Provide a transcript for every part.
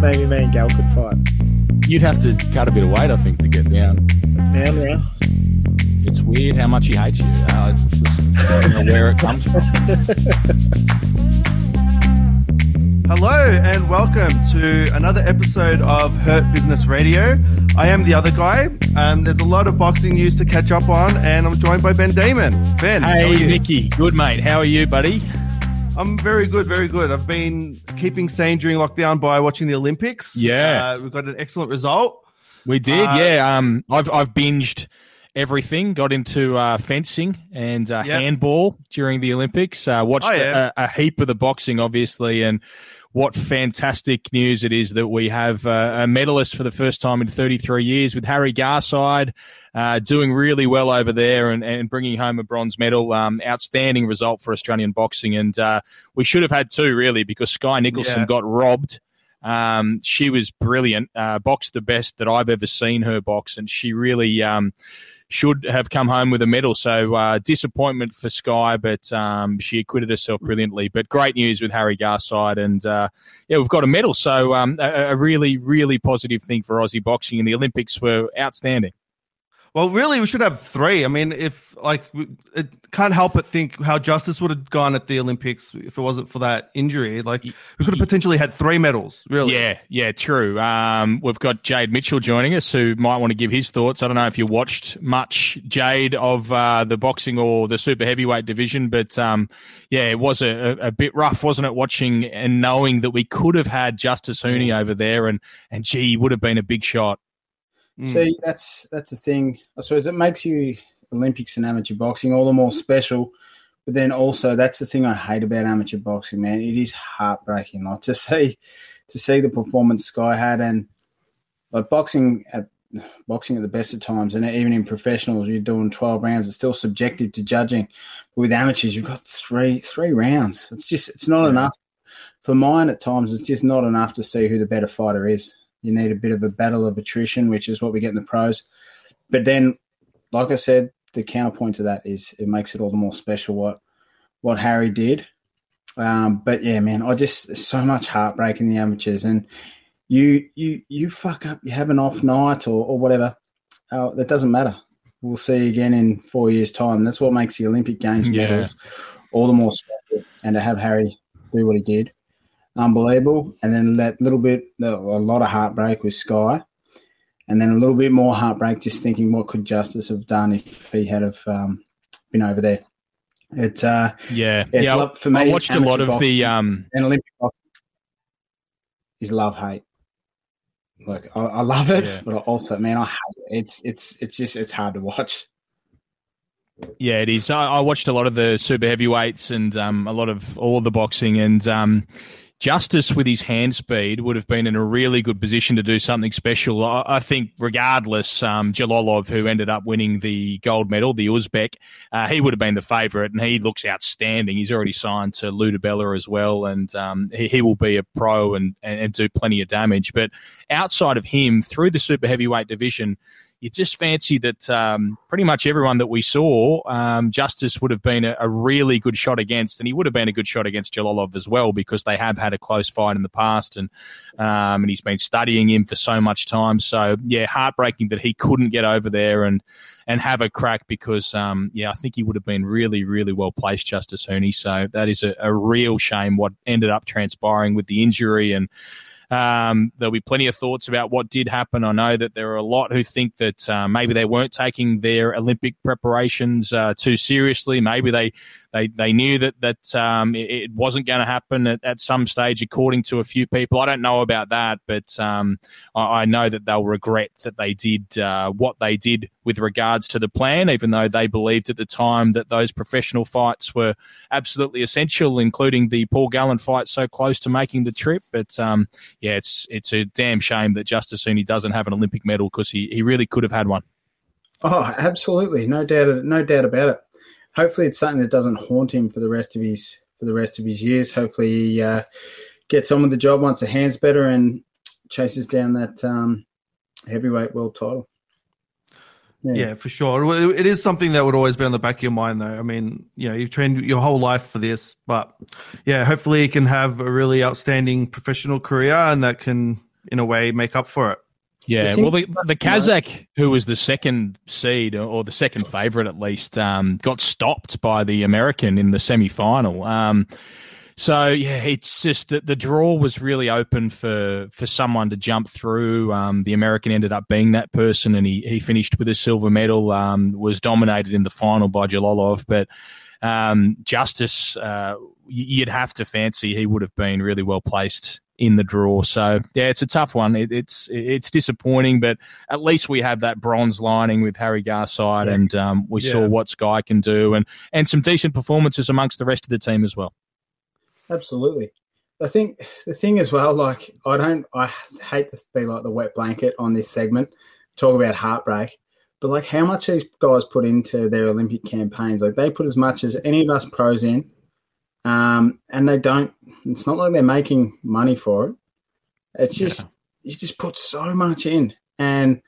maybe me and Gal could fight. You'd have to cut a bit of weight, I think, to get down. Yeah, yeah. It's weird how much he hates you. Uh, just, I don't know where it comes from. Hello and welcome to another episode of Hurt Business Radio. I am the other guy. Um, there's a lot of boxing news to catch up on, and I'm joined by Ben Damon. Ben, how are Hey, you? Nicky. Good, mate. How are you, buddy? I'm very good, very good. I've been keeping sane during lockdown by watching the Olympics. Yeah. uh, we've got an excellent result. We did, Uh, yeah. Um, I've I've binged everything. Got into uh, fencing and uh, Yeah. handball during the Olympics. Uh, watched Oh, yeah. a, a heap of the boxing, obviously, and what fantastic news it is that we have uh, a medalist for the first time in 33 years with Harry Garside uh, doing really well over there and, and bringing home a bronze medal. Um, outstanding result for Australian boxing, and uh, we should have had two really because Skye Nicolson Yeah. got robbed. Um, she was brilliant, uh, boxed the best that I've ever seen her box, and she really um, should have come home with a medal. So uh, disappointment for Skye, but um, she acquitted herself brilliantly. But great news with Harry Garside, and uh, yeah, we've got a medal. So um, a, a really, really positive thing for Aussie boxing, and the Olympics were outstanding. Well, really, we should have three. I mean, if like, it can't help but think how Justis would have gone at the Olympics if it wasn't for that injury. Like, we could have potentially had three medals. Really, Yeah, yeah, true. Um, we've got Jade Mitchell joining us, who might want to give his thoughts. I don't know if you watched much, Jade, of uh, the boxing or the super heavyweight division, but um, yeah, it was a, a, a bit rough, wasn't it? Watching and knowing that we could have had Justis Huni over there, and and gee, would have been a big shot. Mm. See, that's that's the thing. I suppose it makes you Olympics and amateur boxing all the more special. But then also, that's the thing I hate about amateur boxing, man. It is heartbreaking, like to see to see the performance Skye had, and like boxing at boxing at the best of times, and even in professionals, you're doing twelve rounds. It's still subjective to judging. But with amateurs, you've got three three rounds. It's just it's not Yeah. enough. For mine, at times, it's just not enough to see who the better fighter is. You need a bit of a battle of attrition, which is what we get in the pros. But then, like I said, the counterpoint to that is it makes it all the more special what what Harry did. Um, but yeah, man, I just so much heartbreak in the amateurs, and you you you fuck up, you have an off night or, or whatever. Uh, that doesn't matter. We'll see you again in four years' time. That's what makes the Olympic Games Yeah. medals all the more special. And to have Harry do what he did, unbelievable. And then that little bit, a lot of heartbreak with Skye, and then a little bit more heartbreak just thinking what could Justis have done if he had have um, been over there. It's uh, Yeah, It's yeah. love- for me, I watched a lot of the. Um, an Olympic boxing is love hate. Like I, I love it, Yeah. but also, man, I hate it. It's it's it's just it's hard to watch. Yeah, it is. I, I watched a lot of the super heavyweights and um, a lot of all of the boxing, and um, Justis with his hand speed would have been in a really good position to do something special. I, I think, regardless, um, Jalolov, who ended up winning the gold medal, the Uzbek, uh, he would have been the favourite, and he looks outstanding. He's already signed to Lou DiBella as well, and um, he, he will be a pro and, and, and do plenty of damage. But outside of him, through the super heavyweight division, you just fancy that um, pretty much everyone that we saw, um, Justis would have been a, a really good shot against, and he would have been a good shot against Jalolov as well because they have had a close fight in the past, and um, and he's been studying him for so much time. So yeah, heartbreaking that he couldn't get over there and and have a crack because um, yeah, I think he would have been really really well placed, Justis Huni. So that is a, a real shame what ended up transpiring with the injury and. Um, there'll be plenty of thoughts about what did happen. I know that there are a lot who think that uh, maybe they weren't taking their Olympic preparations uh, too seriously. Maybe they they, they knew that that um, it, it wasn't going to happen at, at some stage, according to a few people. I don't know about that, but um, I, I know that they'll regret that they did uh, what they did with regards to the plan, even though they believed at the time that those professional fights were absolutely essential, including the Paul Gallen fight so close to making the trip. But um, yeah, it's it's a damn shame that Justis Huni doesn't have an Olympic medal because he, he really could have had one. Oh, absolutely, no doubt, no doubt about it. Hopefully, it's something that doesn't haunt him for the rest of his for the rest of his years. Hopefully, he uh, gets on with the job once the hands better and chases down that um, heavyweight world title. Yeah, for sure. It is something that would always be on the back of your mind, though. I mean, you know, you've trained your whole life for this, but yeah, hopefully he can have a really outstanding professional career and that can in a way make up for it. Yeah, well, the, the Kazakh, who was the second seed or the second favourite at least, um, got stopped by the American in the semi final. Um, so yeah, it's just that the draw was really open for for someone to jump through. Um, the American ended up being that person, and he he finished with a silver medal. Um, was dominated in the final by Jalolov, but um, Justis, uh, you'd have to fancy he would have been really well placed in the draw. So yeah, it's a tough one. It, it's it's disappointing, but at least we have that bronze lining with Harry Garside, yeah. and um, we yeah. saw what Skye can do, and and some decent performances amongst the rest of the team as well. Absolutely. I think the thing as well, like I don't, I hate to be like the wet blanket on this segment, talk about heartbreak, but like how much these guys put into their Olympic campaigns, like they put as much as any of us pros in, um, and they don't. It's not like they're making money for it. It's just yeah. you just put so much in, and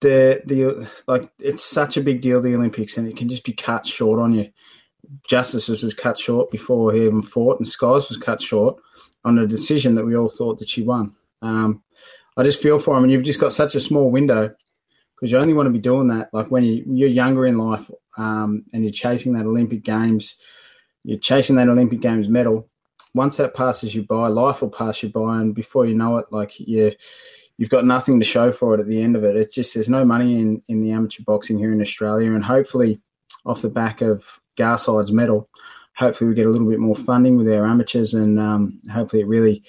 the the like it's such a big deal the Olympics, and it can just be cut short on you. Justis's was cut short before he even fought, and Skye's was cut short on a decision that we all thought that she won. Um, I just feel for him, and you've just got such a small window because you only want to be doing that like when you, you're younger in life um, and you're chasing that Olympic Games, you're chasing that Olympic Games medal. Once that passes you by, life will pass you by, and before you know it, like you, you've got nothing to show for it at the end of it. It's just there's no money in in the amateur boxing here in Australia, and hopefully, off the back of Garside's medal. Hopefully, we get a little bit more funding with our amateurs, and um, hopefully, it really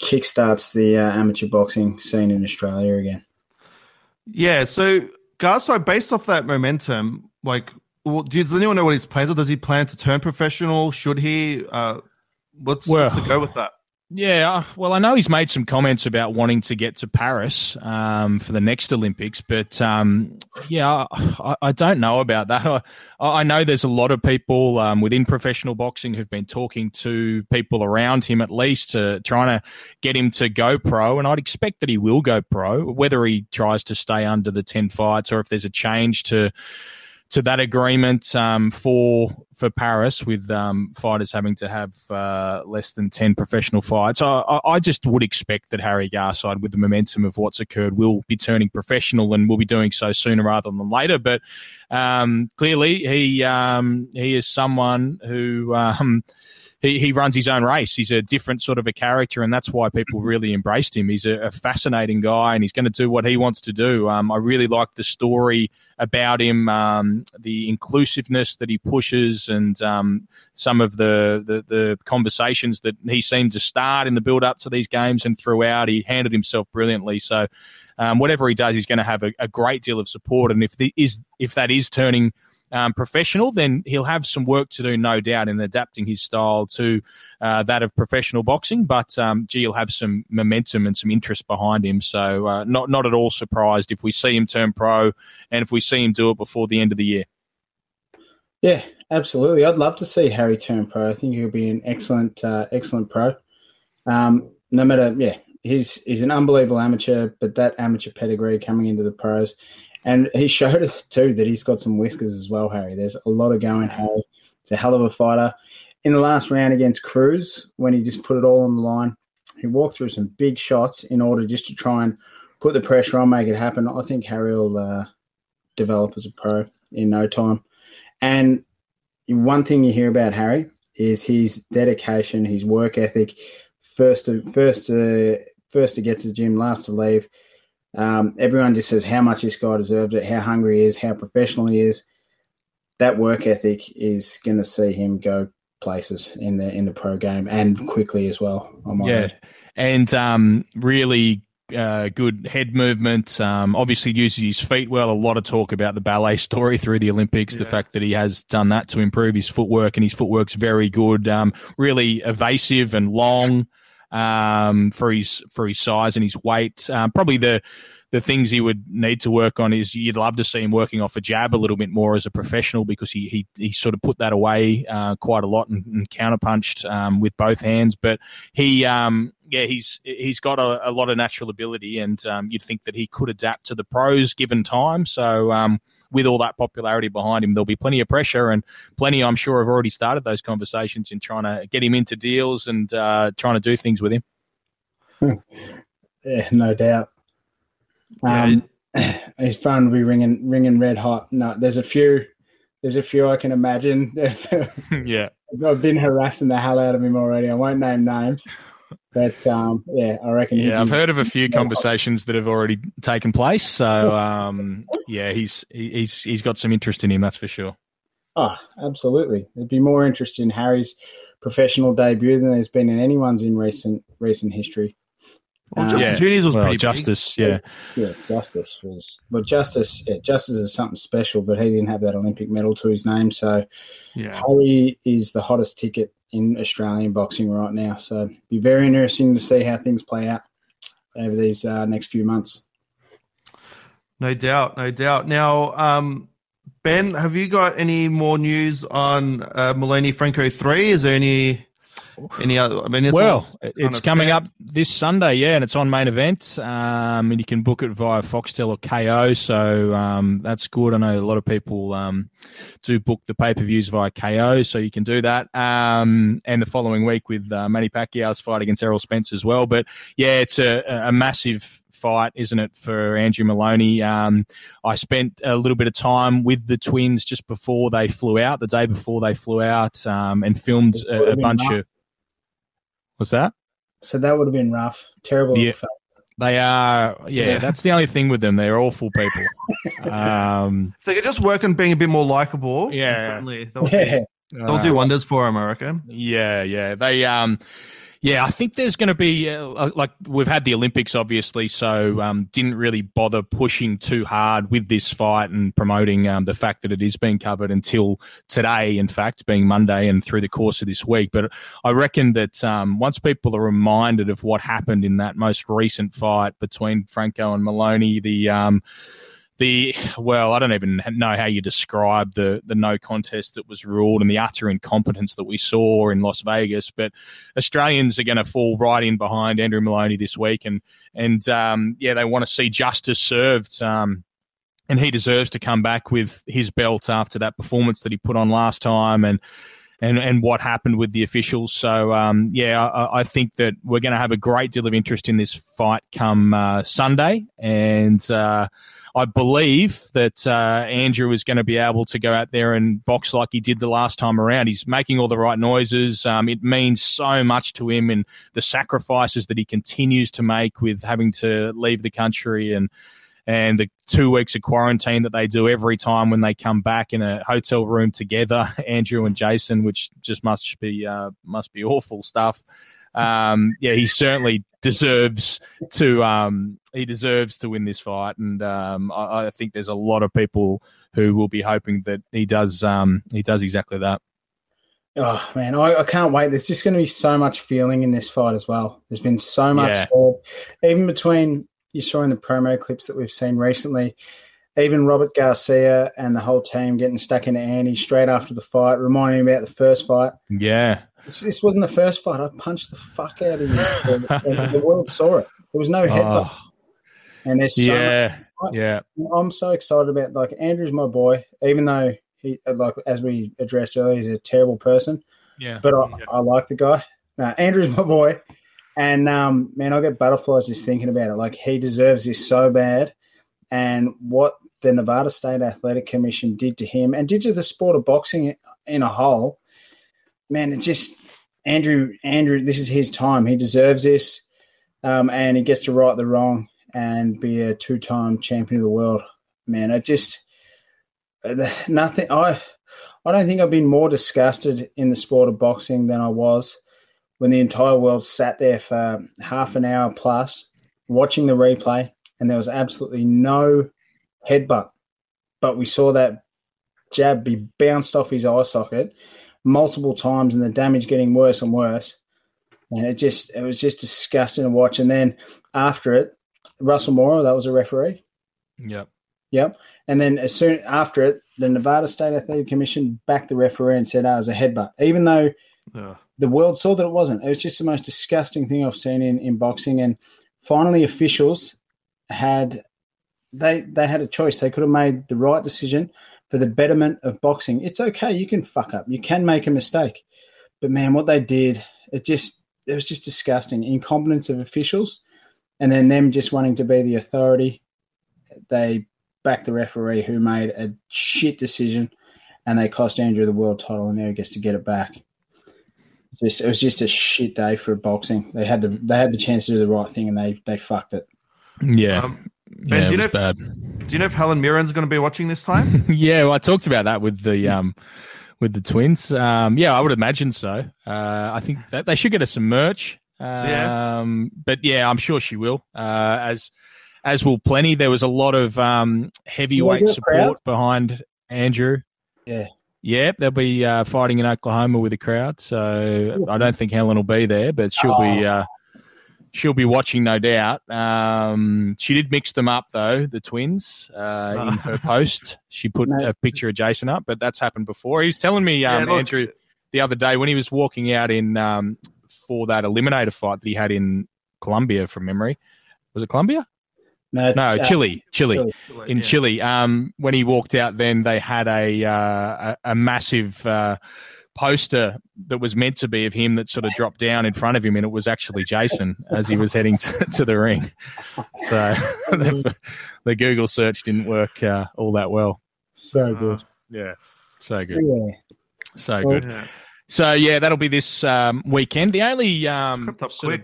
kickstarts the uh, amateur boxing scene in Australia again. Yeah. So, Garside, based off that momentum, like, well, does anyone know what his plans are? Does he plan to turn professional? Should he? Uh, what's, well, what's the go with that? Yeah, uh, well, I know he's made some comments about wanting to get to Paris um, for the next Olympics, but um, yeah, I, I, don't know about that. I, I, know there's a lot of people um, within professional boxing who've been talking to people around him, at least, to trying to get him to go pro, and I'd expect that he will go pro. Whether he tries to stay under the ten fights or if there's a change to to that agreement um, for for Paris with um, fighters having to have uh, less than ten professional fights. I, I, just would expect that Harry Garside, with the momentum of what's occurred, will be turning professional and will be doing so sooner rather than later. But um, clearly, he um, he is someone who um, he, he runs his own race. He's a different sort of a character, and that's why people really embraced him. He's a, a fascinating guy, and he's going to do what he wants to do. Um, I really like the story about him, um, the inclusiveness that he pushes, and um, some of the, the, the conversations that he seemed to start in the build up to these games and throughout. He handled himself brilliantly. So. Um, whatever he does, he's going to have a, a, great deal of support. And if the, is if that is turning um, professional, then he'll have some work to do, no doubt, in adapting his style to uh, that of professional boxing. But um, gee, he'll have some momentum and some interest behind him. So uh, not not at all surprised if we see him turn pro and if we see him do it before the end of the year. Yeah, absolutely. I'd love to see Harry turn pro. I think he'll be an excellent, uh, excellent pro. Um, no matter, yeah, he's he's an unbelievable amateur, but that amateur pedigree coming into the pros, and he showed us too that he's got some whiskers as well, Harry. There's a lot of going, Harry. He's a hell of a fighter. In the last round against Cruz, when he just put it all on the line, he walked through some big shots in order just to try and put the pressure on, make it happen. I think Harry will uh, develop as a pro in no time. And one thing you hear about Harry is his dedication, his work ethic. First to first to first to get to the gym, last to leave. Um, everyone just says how much this guy deserves it, how hungry he is, how professional he is. That work ethic is going to see him go places in the in the pro game and quickly as well. yeah, and um, really uh, good head movement. Um, obviously, uses his feet well. A lot of talk about the ballet story through the Olympics. Yeah. The fact that he has done that to improve his footwork, and his footwork's very good. Um, really evasive and long um, for his for his size and his weight. Um, probably the the things he would need to work on is you'd love to see him working off a jab a little bit more as a professional because he he, he sort of put that away uh, quite a lot and, and counterpunched um, with both hands. But he um, yeah he's he's got a, a lot of natural ability and um, you'd think that he could adapt to the pros given time. So um, with all that popularity behind him, there'll be plenty of pressure and plenty I'm sure have already started those conversations in trying to get him into deals and uh, trying to do things with him. Yeah, no doubt. Um, he's fun to be ringing ringing red hot. No, there's a few. There's a few I can imagine. yeah, I've been harassing the hell out of him already. I won't name names, but um, yeah, I reckon. Yeah, I've heard of a few conversations that have already taken place. So um, yeah, he's he's he's got some interest in him. That's for sure. Oh, absolutely. There'd be more interest in Harry's professional debut than there's been in anyone's in recent recent history. Well, Um, Justis yeah. Huni's was Well, pretty big. Justis, yeah, Yeah, Justis was well. Justis, yeah, Justis is something special, but he didn't have that Olympic medal to his name. So Yeah. Harry is the hottest ticket in Australian boxing right now. So be very interesting to see how things play out over these uh, next few months. No doubt, no doubt. Now, um, Ben, have you got any more news on uh, Moloney Franco three? Is there any any other? I mean, well, all it's coming set. up this Sunday, yeah, and it's on main event. Um, and you can book it via Foxtel or Kayo, so um, that's good. I know a lot of people um, do book the pay per views via Kayo, so you can do that. Um, and the following week with uh, Manny Pacquiao's fight against Errol Spence as well. But yeah, it's a, a massive fight, isn't it, for Andrew Moloney? Um, I spent a little bit of time with the twins just before they flew out, the day before they flew out, um, and filmed a, a bunch of. What's that? So that would have been rough. Terrible. Yeah. little fella. They are, yeah, Yeah. That's the only thing with them. They're awful people. Um, If they could just work on being a bit more likable, Yeah. they'll, be- Yeah. they'll do wonders for him. I reckon. Yeah, yeah. They, um, yeah, I think there's going to be uh, like we've had the Olympics, obviously, so um, didn't really bother pushing too hard with this fight and promoting um, the fact that it is being covered until today. In fact, being Monday and through the course of this week. But I reckon that um, once people are reminded of what happened in that most recent fight between Franco and Moloney, the um, the well, I don't even know how you describe the the no contest that was ruled and the utter incompetence that we saw in Las Vegas. But Australians are going to fall right in behind Andrew Moloney this week, and and um, yeah, they want to see justice served. Um, and he deserves to come back with his belt after that performance that he put on last time, and and and what happened with the officials. So um, yeah, I, I think that we're going to have a great deal of interest in this fight come uh, Sunday, and uh, I believe that uh, Andrew is going to be able to go out there and box like he did the last time around. He's making all the right noises. Um, it means so much to him, and the sacrifices that he continues to make with having to leave the country and and the two weeks of quarantine that they do every time when they come back in a hotel room together, Andrew and Jason, which just must be uh, must be awful stuff. Um, yeah, he certainly deserves to um, he deserves to win this fight, and um, I, I think there's a lot of people who will be hoping that he does um, he does exactly that. Oh man, I, I can't wait. There's just going to be so much feeling in this fight as well. There's been so much Yeah. said, even between you saw in the promo clips that we've seen recently. Even Robert Garcia and the whole team getting stuck into Andy straight after the fight, reminding me about the first fight. Yeah, This, this wasn't the first fight. I punched the fuck out of you. and the world saw it. There was no headbutt. oh, and there's so yeah, yeah, I'm so excited about like Andrew's my boy, even though he like as we addressed earlier, he's a terrible person. yeah. But I, I like the guy. No, Andrew's my boy, and um, man, I get butterflies just thinking about it. Like he deserves this so bad, and what the Nevada State Athletic Commission did to him and did to the sport of boxing in a whole, man, it just Andrew. Andrew, this is his time. He deserves this, um, and he gets to right the wrong and be a two-time champion of the world. Man, I just uh, nothing. I I don't think I've been more disgusted in the sport of boxing than I was when the entire world sat there for half an hour plus watching the replay and there was absolutely no headbutt. But we saw that jab be bounced off his eye socket multiple times and the damage getting worse and worse. And it just it was just disgusting to watch. And then after it, Russell Mora, that was a referee. Yep. Yep. And then as soon after it, the Nevada State Athletic Commission backed the referee and said, "Ah, it was a headbutt," even though Ugh. the world saw that it wasn't. It was just the most disgusting thing I've seen in, in boxing. And finally, officials had they they had a choice. They could have made the right decision for the betterment of boxing. It's okay. You can fuck up. You can make a mistake. But man, what they did, it just it was just disgusting. Incompetence of officials and then them just wanting to be the authority, they backed the referee who made a shit decision, and they cost Andrew the world title, and now he gets to get it back. Just, it was just a shit day for boxing. They had the they had the chance to do the right thing, and they they fucked it. Yeah. Um, Ben, yeah, do you know if- bad. Do you know if Helen Mirren's going to be watching this time? yeah, well, I talked about that with the um, with the twins. Um, yeah, I would imagine so. Uh, I think that they should get us some merch. Um, Yeah. But yeah, I'm sure she will. Uh, as as will plenty. There was a lot of um, heavyweight support crowd? behind Andrew. Yeah. Yep, they'll be uh, fighting in Oklahoma with a crowd. So I don't think Helen will be there, but she'll be uh, she'll be watching, no doubt. Um, she did mix them up though, the twins, uh, in her post. She put No. a picture of Jason up, but that's happened before. He was telling me, um, Yeah, Andrew, the other day when he was walking out in um, for that eliminator fight that he had in Colombia, from memory. Was it Colombia? No, uh, Chile. Chile Chile. in Yeah. Chile. Um, when he walked out, then they had a uh, a, a massive uh, poster that was meant to be of him that sort of dropped down in front of him, and it was actually Jason as he was heading to, to the ring. So the, the Google search didn't work uh, all that well. so Uh, good. Yeah, so good, Yeah. so good. yeah. So yeah, that'll be this um, weekend. The only um, up sort of-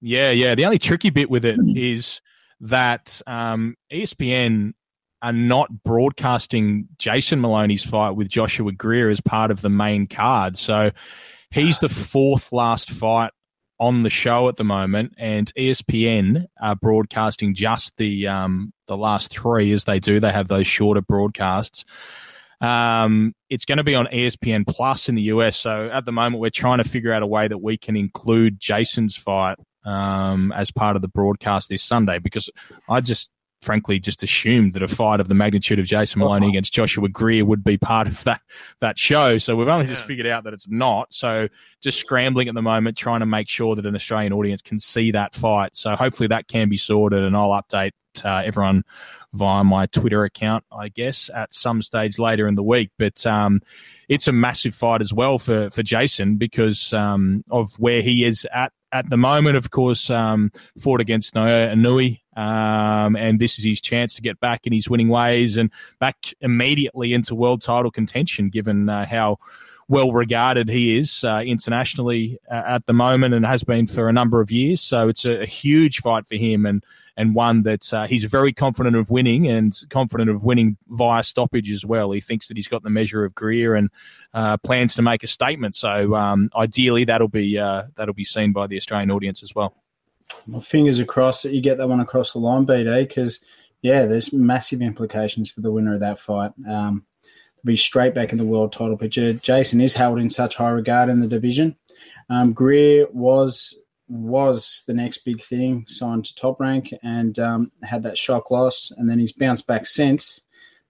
yeah, yeah. The only tricky bit with it is that um, ESPN are not broadcasting Jason Moloney's fight with Joshua Greer as part of the main card. So he's the fourth last fight on the show at the moment, and ESPN are broadcasting just the um, the last three as they do. They have those shorter broadcasts. Um, it's going to be on ESPN Plus in the US. So at the moment, we're trying to figure out a way that we can include Jason's fight um, as part of the broadcast this Sunday because I just frankly just assumed that a fight of the magnitude of Jason Moloney against Joshua Greer would be part of that that show. So we've only just figured out that it's not. So just scrambling at the moment, trying to make sure that an Australian audience can see that fight. So hopefully that can be sorted, and I'll update uh, everyone via my Twitter account, I guess, at some stage later in the week. But um, it's a massive fight as well for for Jason because um, of where he is at at the moment. Of course, um, fought against Naoya Inoue, um, and this is his chance to get back in his winning ways and back immediately into world title contention, given uh, how well regarded he is uh, internationally uh, at the moment and has been for a number of years. So it's a, a huge fight for him and and one that uh, he's very confident of winning and confident of winning via stoppage as well. He thinks that he's got the measure of Greer and uh, plans to make a statement. So um, ideally, that'll be uh, that'll be seen by the Australian audience as well. My fingers are crossed that you get that one across the line, BD, because yeah, there's massive implications for the winner of that fight. Um, be straight back in the world title picture. Jason is held in such high regard in the division. Um, Greer was was the next big thing, signed to top rank and um, had that shock loss, and then he's bounced back since.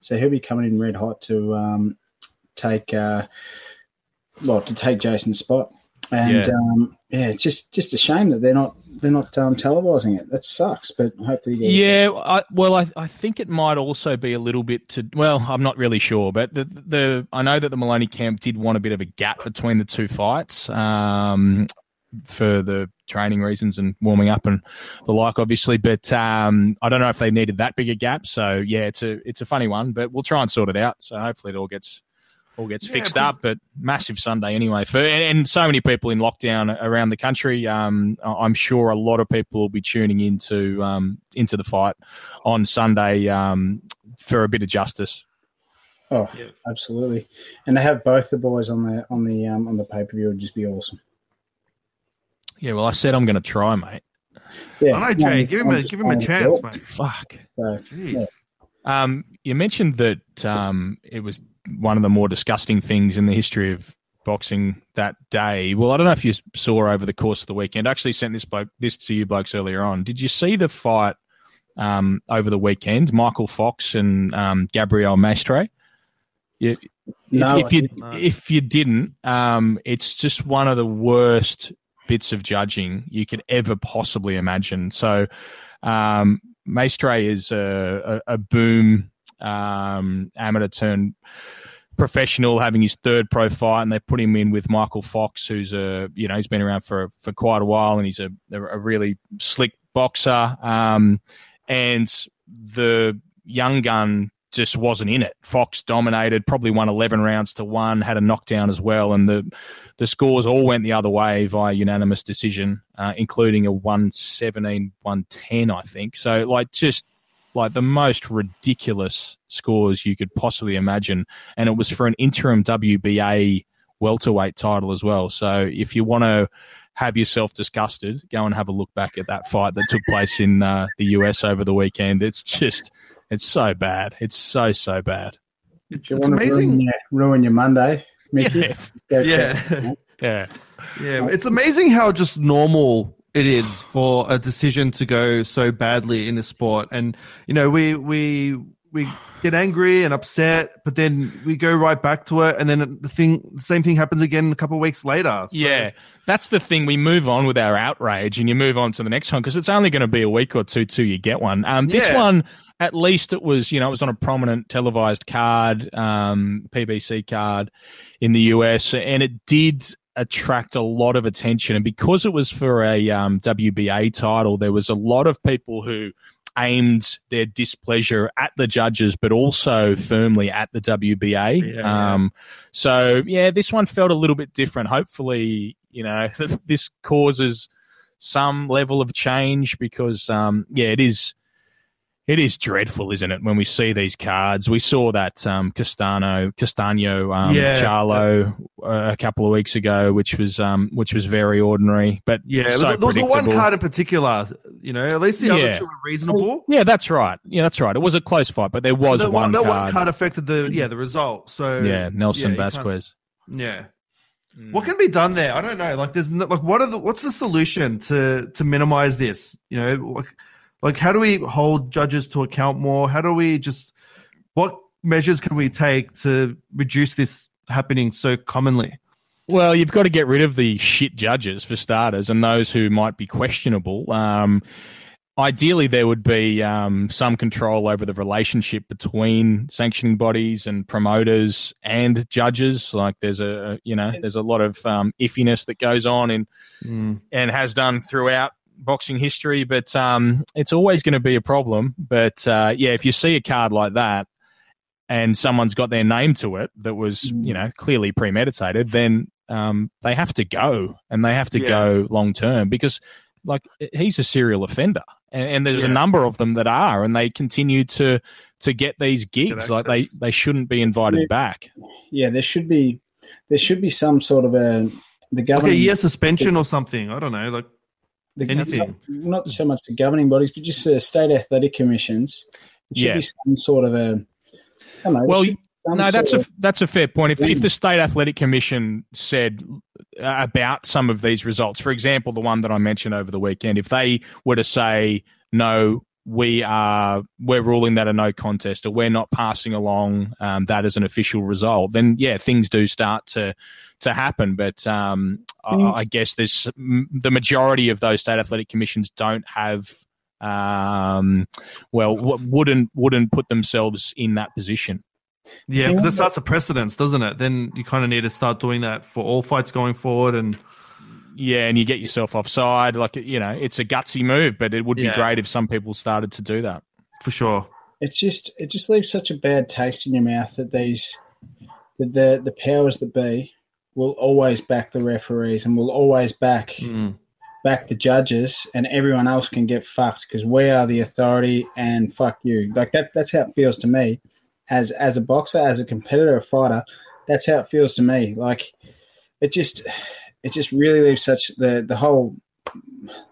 So he'll be coming in red hot to um, take uh, well to take Jason's spot. And Yeah. um, yeah, it's just just a shame that they're not they're not um, televising it. That sucks, but hopefully, Yeah, I, well, I, I think it might also be a little bit to. Well, I'm not really sure, but the, the I know that the Moloney camp did want a bit of a gap between the two fights um, for the training reasons and warming up and the like, obviously. But um, I don't know if they needed that big a gap. So yeah, it's a it's a funny one, but we'll try and sort it out. So hopefully it all gets all gets Yeah, fixed up. But massive Sunday anyway for and, and so many people in lockdown around the country. Um, I- I'm sure a lot of people will be tuning into um, into the fight on Sunday um, for a bit of justice. Oh, Yeah. absolutely. And to have both the boys on the on the um, on the pay per view would just be awesome. Yeah, well, I said I'm going to try, mate. Yeah, I know, Jay. I'm- Give him I'm a give him a chance, mate. Fuck. So Jeez. Um, you mentioned that um, it was one of the more disgusting things in the history of boxing that day. Well, I don't know if you saw over the course of the weekend. I actually sent this bloke this to you blokes earlier on. Did you see the fight um, over the weekend? Michael Fox and um, Gabriel Maestre. You, No, if, I if you didn't. No. if you didn't, um, it's just one of the worst bits of judging you could ever possibly imagine. So, um, Maestre is a, a, a boom um, amateur turned professional, having his third pro fight, and they put him in with Michael Fox, who's a you know he's been around for for quite a while, and he's a a really slick boxer. Um, and the young gun just wasn't in it. Fox dominated, probably won 11 rounds to one, had a knockdown as well, and the the scores all went the other way via unanimous decision, uh, including a 117 110, I think. So, like, just like the most ridiculous scores you could possibly imagine. And it was for an interim WBA welterweight title as well. So, if you want to have yourself disgusted, go and have a look back at that fight that took place in uh, the US over the weekend. It's just it's so bad. It's so so bad. It's, You it's wanna amazing. Ruin your, ruin your Monday, Mickey. Yeah. Go check it Yeah. Yeah. Yeah, it's amazing how just normal it is for a decision to go so badly in the sport. And you know, we we we get angry and upset, but then we go right back to it, and then the thing, the same thing happens again a couple of weeks later. So- Yeah, that's the thing. We move on with our outrage, and you move on to the next one because it's only going to be a week or two till you get one. Um, this Yeah. one, at least, it was you know it was on a prominent televised card, um, PBC card in the US, and it did attract a lot of attention. And because it was for a um, WBA title, there was a lot of people who aimed their displeasure at the judges, but also firmly at the WBA. Yeah, um, so yeah, this one felt a little bit different. Hopefully, you know, this causes some level of change because um, yeah, it is. It is dreadful, isn't it? When we see these cards, we saw that um, Castano, Castano, um, Yeah. Charlo uh, a couple of weeks ago, which was um, which was very ordinary, but Yeah, so there was the one card in particular. You know, at least the Yeah. other two are reasonable. Yeah, that's right. Yeah, that's right. It was a close fight, but there was the one, that card. one card affected the yeah the result. So yeah, Nelson you can't- Vasquez. Yeah. Mm. What can be done there? I don't know. Like, there's no, like, what are the what's the solution to to minimize this? You know, like, like how do we hold judges to account more? How do we just what measures can we take to reduce this happening so commonly? Well, you've got to get rid of the shit judges for starters, and those who might be questionable. Um, ideally, there would be um, some control over the relationship between sanctioning bodies and promoters and judges. Like, there's a you know, there's a lot of um, iffiness that goes on in and has done throughout boxing history, but um, it's always going to be a problem. But uh, yeah, if you see a card like that and someone's got their name to it that was, Mm. you know, clearly premeditated, then um, they have to go and they have to Yeah. go long term because, like, he's a serial offender. And, and there's a number of them that are, and they continue to to get these gigs. like they, they shouldn't be invited Yeah. back. Yeah, there should be there should be some sort of a the Like a year suspension or something. I don't know. Like, the. Not, not so much the governing bodies, but just the state athletic commissions. It should Yeah. be some sort of a. Know, Well, should be some No, that's a that's a fair point. If thing. if the state athletic commission said uh, about some of these results, for example, the one that I mentioned over the weekend, if they were to say no, we are we're ruling that a no contest, or we're not passing along um, that as an official result, then yeah, things do start to to happen. But um, Mm. I, I guess there's the majority of those state athletic commissions don't have. Um, well, w- wouldn't wouldn't put themselves in that position. yeah, Yeah. because it starts a precedence, doesn't it? Then you kind of need to start doing that for all fights going forward. And Yeah, and you get yourself offside. Like you know, it's a gutsy move, but it would be Yeah. great if some people started to do that. for sure. it's just it just leaves such a bad taste in your mouth that these that the the powers that be will always back the referees and will always back Mm. back the judges and everyone else can get fucked because we are the authority and fuck you like that that's how it feels to me as as a boxer as a competitor a fighter that's how it feels to me like it just it just really leaves such the the whole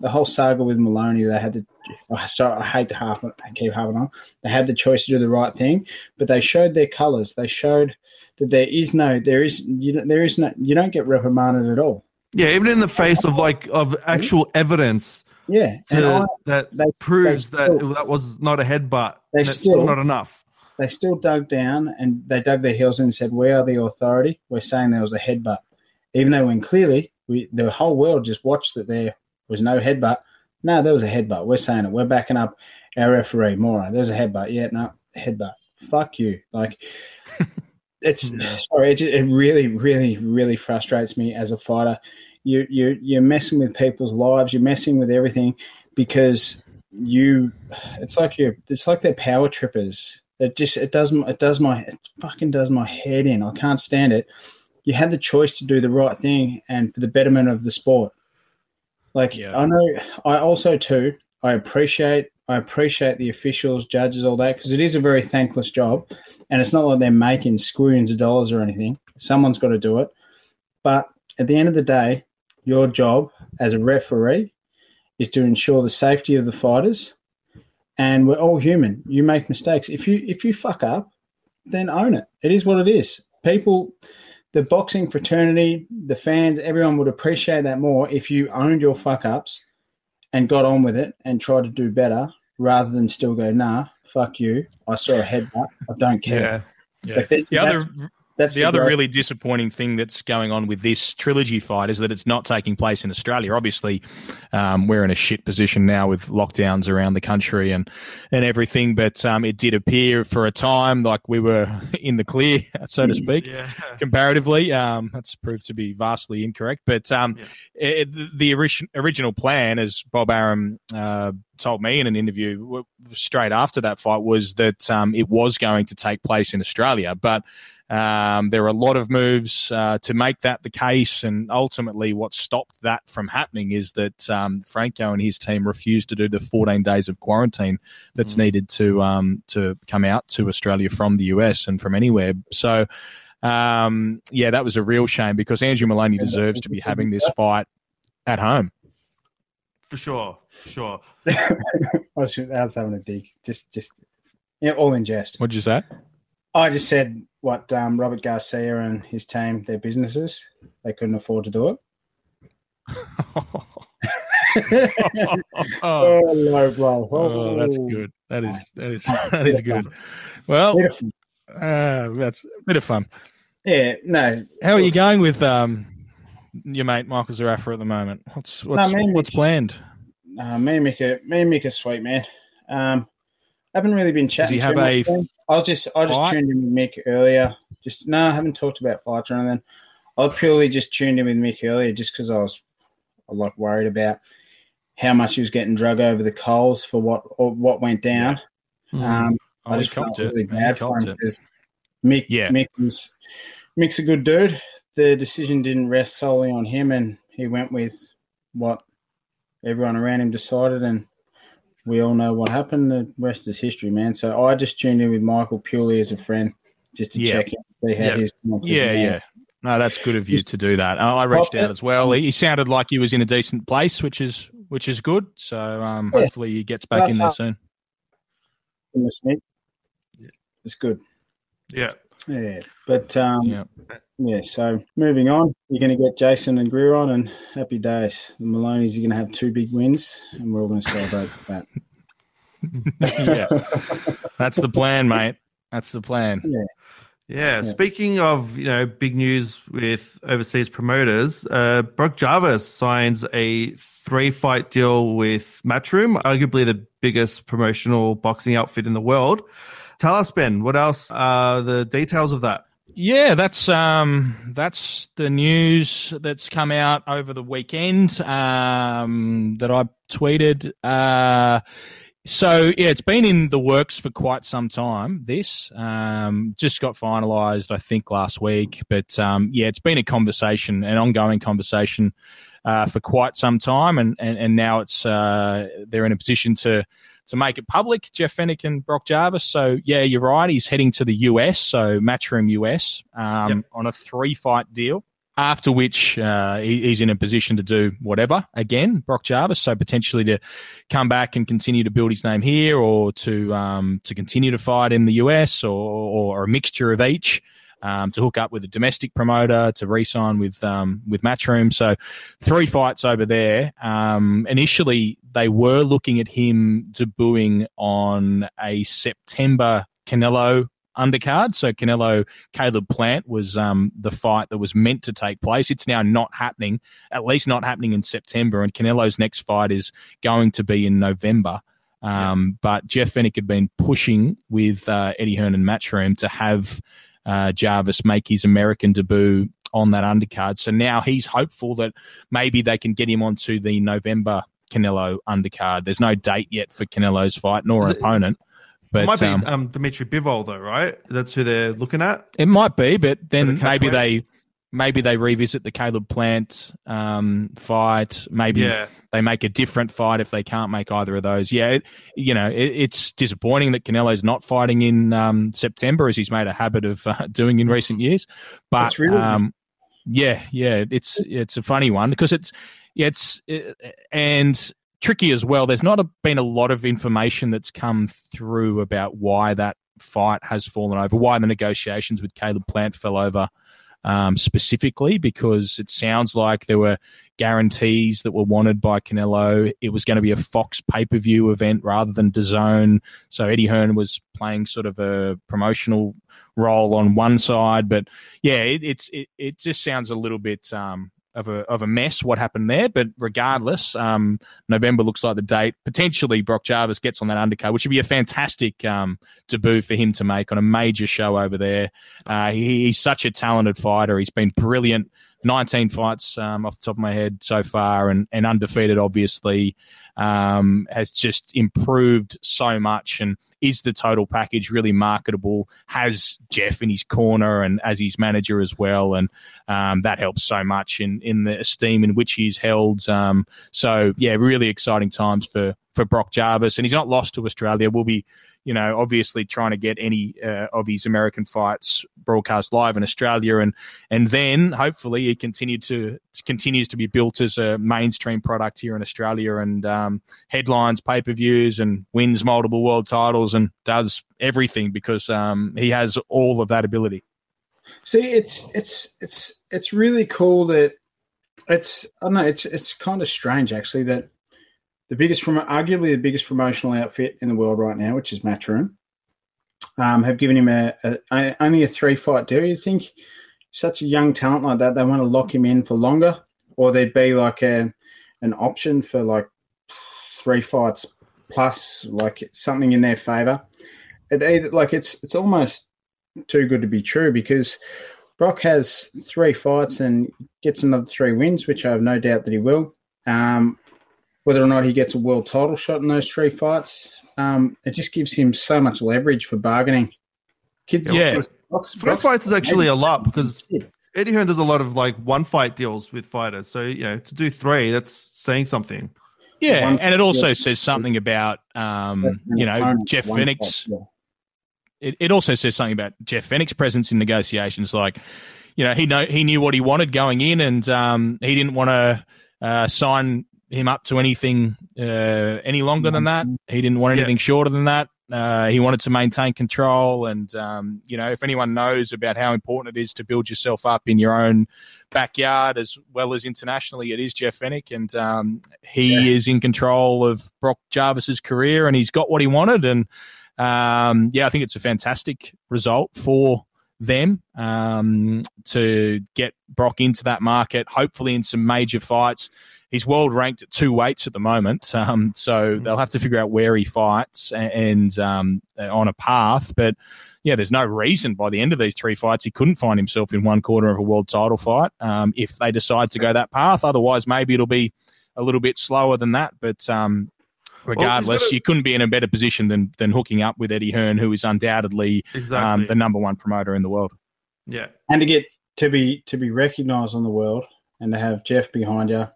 the whole saga with Moloney they had to oh, sorry I hate to harp on, keep harping on they had the choice to do the right thing but they showed their colors they showed that there is no there is you don't, there is no you don't get reprimanded at all Yeah, even in the face of like of actual evidence yeah and to, I, that they- proves they that still- that was not a headbutt. They still- still not enough. they still dug down and they dug their heels in and said, "We are the authority. We're saying there was a headbutt," even though when clearly we, the whole world just watched that there was no headbutt. No, there was a headbutt. We're saying it. We're backing up our referee, Mora. There's a headbutt. Yeah, no headbutt. Fuck you. Like it's sorry, it, it really, really, really frustrates me as a fighter. You you you're messing with people's lives. You're messing with everything because you. It's like you. It's like they're power trippers. It just it does it does my it fucking does my head in. I can't stand it. You had the choice to do the right thing and for the betterment of the sport. Like Yeah. I know, I also too. I appreciate I appreciate the officials, judges, all that because it is a very thankless job, and it's not like they're making squillions of dollars or anything. Someone's got to do it, but at the end of the day, your job as a referee is to ensure the safety of the fighters, and we're all human. You make mistakes. If you if you fuck up, then own it. It is what it is. People, the boxing fraternity, the fans, everyone would appreciate that more if you owned your fuck ups and got on with it and tried to do better rather than still go, nah, fuck you. I saw a headbutt. I don't care. Yeah. That- The other that's- that's the other growth. really disappointing thing that's going on with this trilogy fight is that it's not taking place in Australia. Obviously, um, we're in a shit position now with lockdowns around the country and and everything. But um, it did appear for a time like we were in the clear, so to speak Yeah. comparatively. Um, that's proved to be vastly incorrect. But um, it, the ori- original plan, as Bob Arum uh, told me in an interview w- straight after that fight, was that um, it was going to take place in Australia. But um, there are a lot of moves uh, to make that the case, and ultimately, what stopped that from happening is that um, Franco and his team refused to do the 14 days of quarantine that's needed to um, to come out to Australia from the US and from anywhere. So, um, yeah, that was a real shame because Andrew Moloney deserves to be having this fight at home. For sure. For sure. I was, I was having a dig. Just, just, yeah, all in jest. What'd you say? I just said what um, Robert Garcia and his team, their businesses, they couldn't afford to do it. oh, Oh, low blow. oh, that's good. That is that is that is good. Well, uh, that's a bit of fun. Yeah, no. How are you going with um, your mate Michael Zarafa at the moment? What's what's, and what's planned? Uh, me and Mick me and Mick are sweet, man. Um, haven't really been chatting. he too have a. I was just, I just fight? tuned in with Mick earlier. Just no, I haven't talked about fights or anything. I purely just tuned in with Mick earlier, just because I was, a lot worried about how much he was getting drug over the coals for what or what went down. Um, Oh, I just felt it. really bad for him because Mick, Yeah. Mick was Mick's a good dude. The decision didn't rest solely on him, and he went with what everyone around him decided, and we all know what happened. The rest is history, man. So I just tuned in with Michael purely as a friend, just to Yeah. check in, see how Yeah. he's doing. Yeah, yeah. No, that's good of you to do that. I I reached out as well. He, he sounded like he was in a decent place, which is which is good. So um, Yeah. hopefully he gets back That's in there how- soon. It's good. Yeah. Yeah, but um, Yeah. Yeah, so moving on, you're going to get Jason and Greer on, and happy days. The Moloney's are going to have two big wins, and we're all going to celebrate that. yeah, that's the plan, mate. That's the plan. Yeah. Yeah. Speaking of you know big news with overseas promoters, uh, Brock Jarvis signs a three fight deal with Matchroom, arguably the biggest promotional boxing outfit in the world. Tell us, Ben, what else are the details of that? Yeah, that's um, that's the news that's come out over the weekend um, that I tweeted. Uh, so yeah, it's been in the works for quite some time. This um, just got finalised, I think, last week. But um, yeah, it's been a conversation, an ongoing conversation uh, for quite some time, and and, and now it's uh, they're in a position to to make it public. Jeff Fenech and Brock Jarvis. So yeah, you're right. He's heading to the US, so Matchroom US, um, Yep. on a three fight deal. After which uh, he, he's in a position to do whatever again, Brock Jarvis. So potentially to come back and continue to build his name here, or to um, to continue to fight in the US, or, or a mixture of each. Um, to hook up with a domestic promoter, to re-sign with um, with Matchroom. So three fights over there. Um, initially, they were looking at him debuting on a September Canelo undercard. So Canelo Caleb Plant was um, the fight that was meant to take place. It's now not happening, at least not happening in September. And Canelo's next fight is going to be in November. Um, But Jeff Fenech had been pushing with uh, Eddie Hearn and Matchroom to have uh, Jarvis make his American debut on that undercard. So now he's hopeful that maybe they can get him onto the November Canelo undercard. There's no date yet for Canelo's fight nor an opponent. But it might be um, um, Dimitri Bivol, though, right? That's who they're looking at. it might be, but then the maybe they maybe they revisit the Caleb Plant um, fight. Maybe Yeah. they make a different fight if they can't make either of those. Yeah, it, you know, it, it's disappointing that Canelo's not fighting in um, September as he's made a habit of uh, doing in recent years. But It's really um, yeah, yeah, it's it's a funny one because it's it's uh, and tricky as well. There's not a, been a lot of information that's come through about why that fight has fallen over, why the negotiations with Caleb Plant fell over um, specifically, because it sounds like there were guarantees that were wanted by Canelo. It was going to be a Fox pay per view event rather than DAZN. So Eddie Hearn was playing sort of a promotional role on one side, but yeah, it, it's it, it just sounds a little bit um, of a of a mess what happened there. But regardless, um, November looks like the date. Potentially, Brock Jarvis gets on that undercard, which would be a fantastic um, debut for him to make on a major show over there. Uh, he, he's such a talented fighter. He's been brilliant. 19 fights um, off the top of my head so far and, and undefeated, obviously, um, has just improved so much and is the total package really marketable. Has Jeff in his corner and as his manager as well. And um, that helps so much in, in the esteem in which he's held. Um, so, yeah, really exciting times for, for Brock Jarvis. And he's not lost to Australia. We'll be you know, obviously trying to get any uh, of his American fights broadcast live in Australia, and and then hopefully he continued to continues to be built as a mainstream product here in Australia, and um, headlines, pay per views, and wins multiple world titles, and does everything because um, he has all of that ability. See, it's it's it's it's really cool that it's I don't know it's it's kind of strange actually that the biggest promo- arguably the biggest promotional outfit in the world right now, which is Matchroom, um, have given him a, a, a only a three fight deal. You think such a young talent like that they want to lock him in for longer, or there'd be like a an option for like three fights plus, like something in their favor. It either like it's it's almost too good to be true because Brock has three fights and gets another three wins, which I have no doubt that he will. Um, whether or not he gets a world title shot in those three fights, um, it just gives him so much leverage for bargaining. Kids, Yeah. Brock's- Three Brock's- fights is actually a lot because Eddie Hearn does a lot of like one fight deals with fighters. So you know, to do three, that's saying something. Yeah, One- and it also yeah. says something about um, you know Jeff one Phoenix. fight, yeah. it, it also says something about Jeff Fenech's presence in negotiations. Like, you know, he know he knew what he wanted going in, and um, he didn't want to uh, sign him up to anything uh, any longer than that. He didn't want Yeah. anything shorter than that. Uh, he wanted to maintain control, and um, you know, if anyone knows about how important it is to build yourself up in your own backyard as well as internationally, it is Jeff Fenech, and um, he Yeah. is in control of Brock Jarvis's career, and he's got what he wanted, and um, yeah, I think it's a fantastic result for them um, to get Brock into that market, hopefully in some major fights. He's world ranked at two weights at the moment, um, so they'll have to figure out where he fights and, and um, on a path. But yeah, there's no reason by the end of these three fights he couldn't find himself in one quarter of a world title fight um, if they decide to go that path. Otherwise, maybe it'll be a little bit slower than that. But um, regardless, gotta- you couldn't be in a better position than than hooking up with Eddie Hearn, who is undoubtedly Exactly. um, the number one promoter in the world. yeah. and to get to be to be recognised on the world and to have Jeff behind you,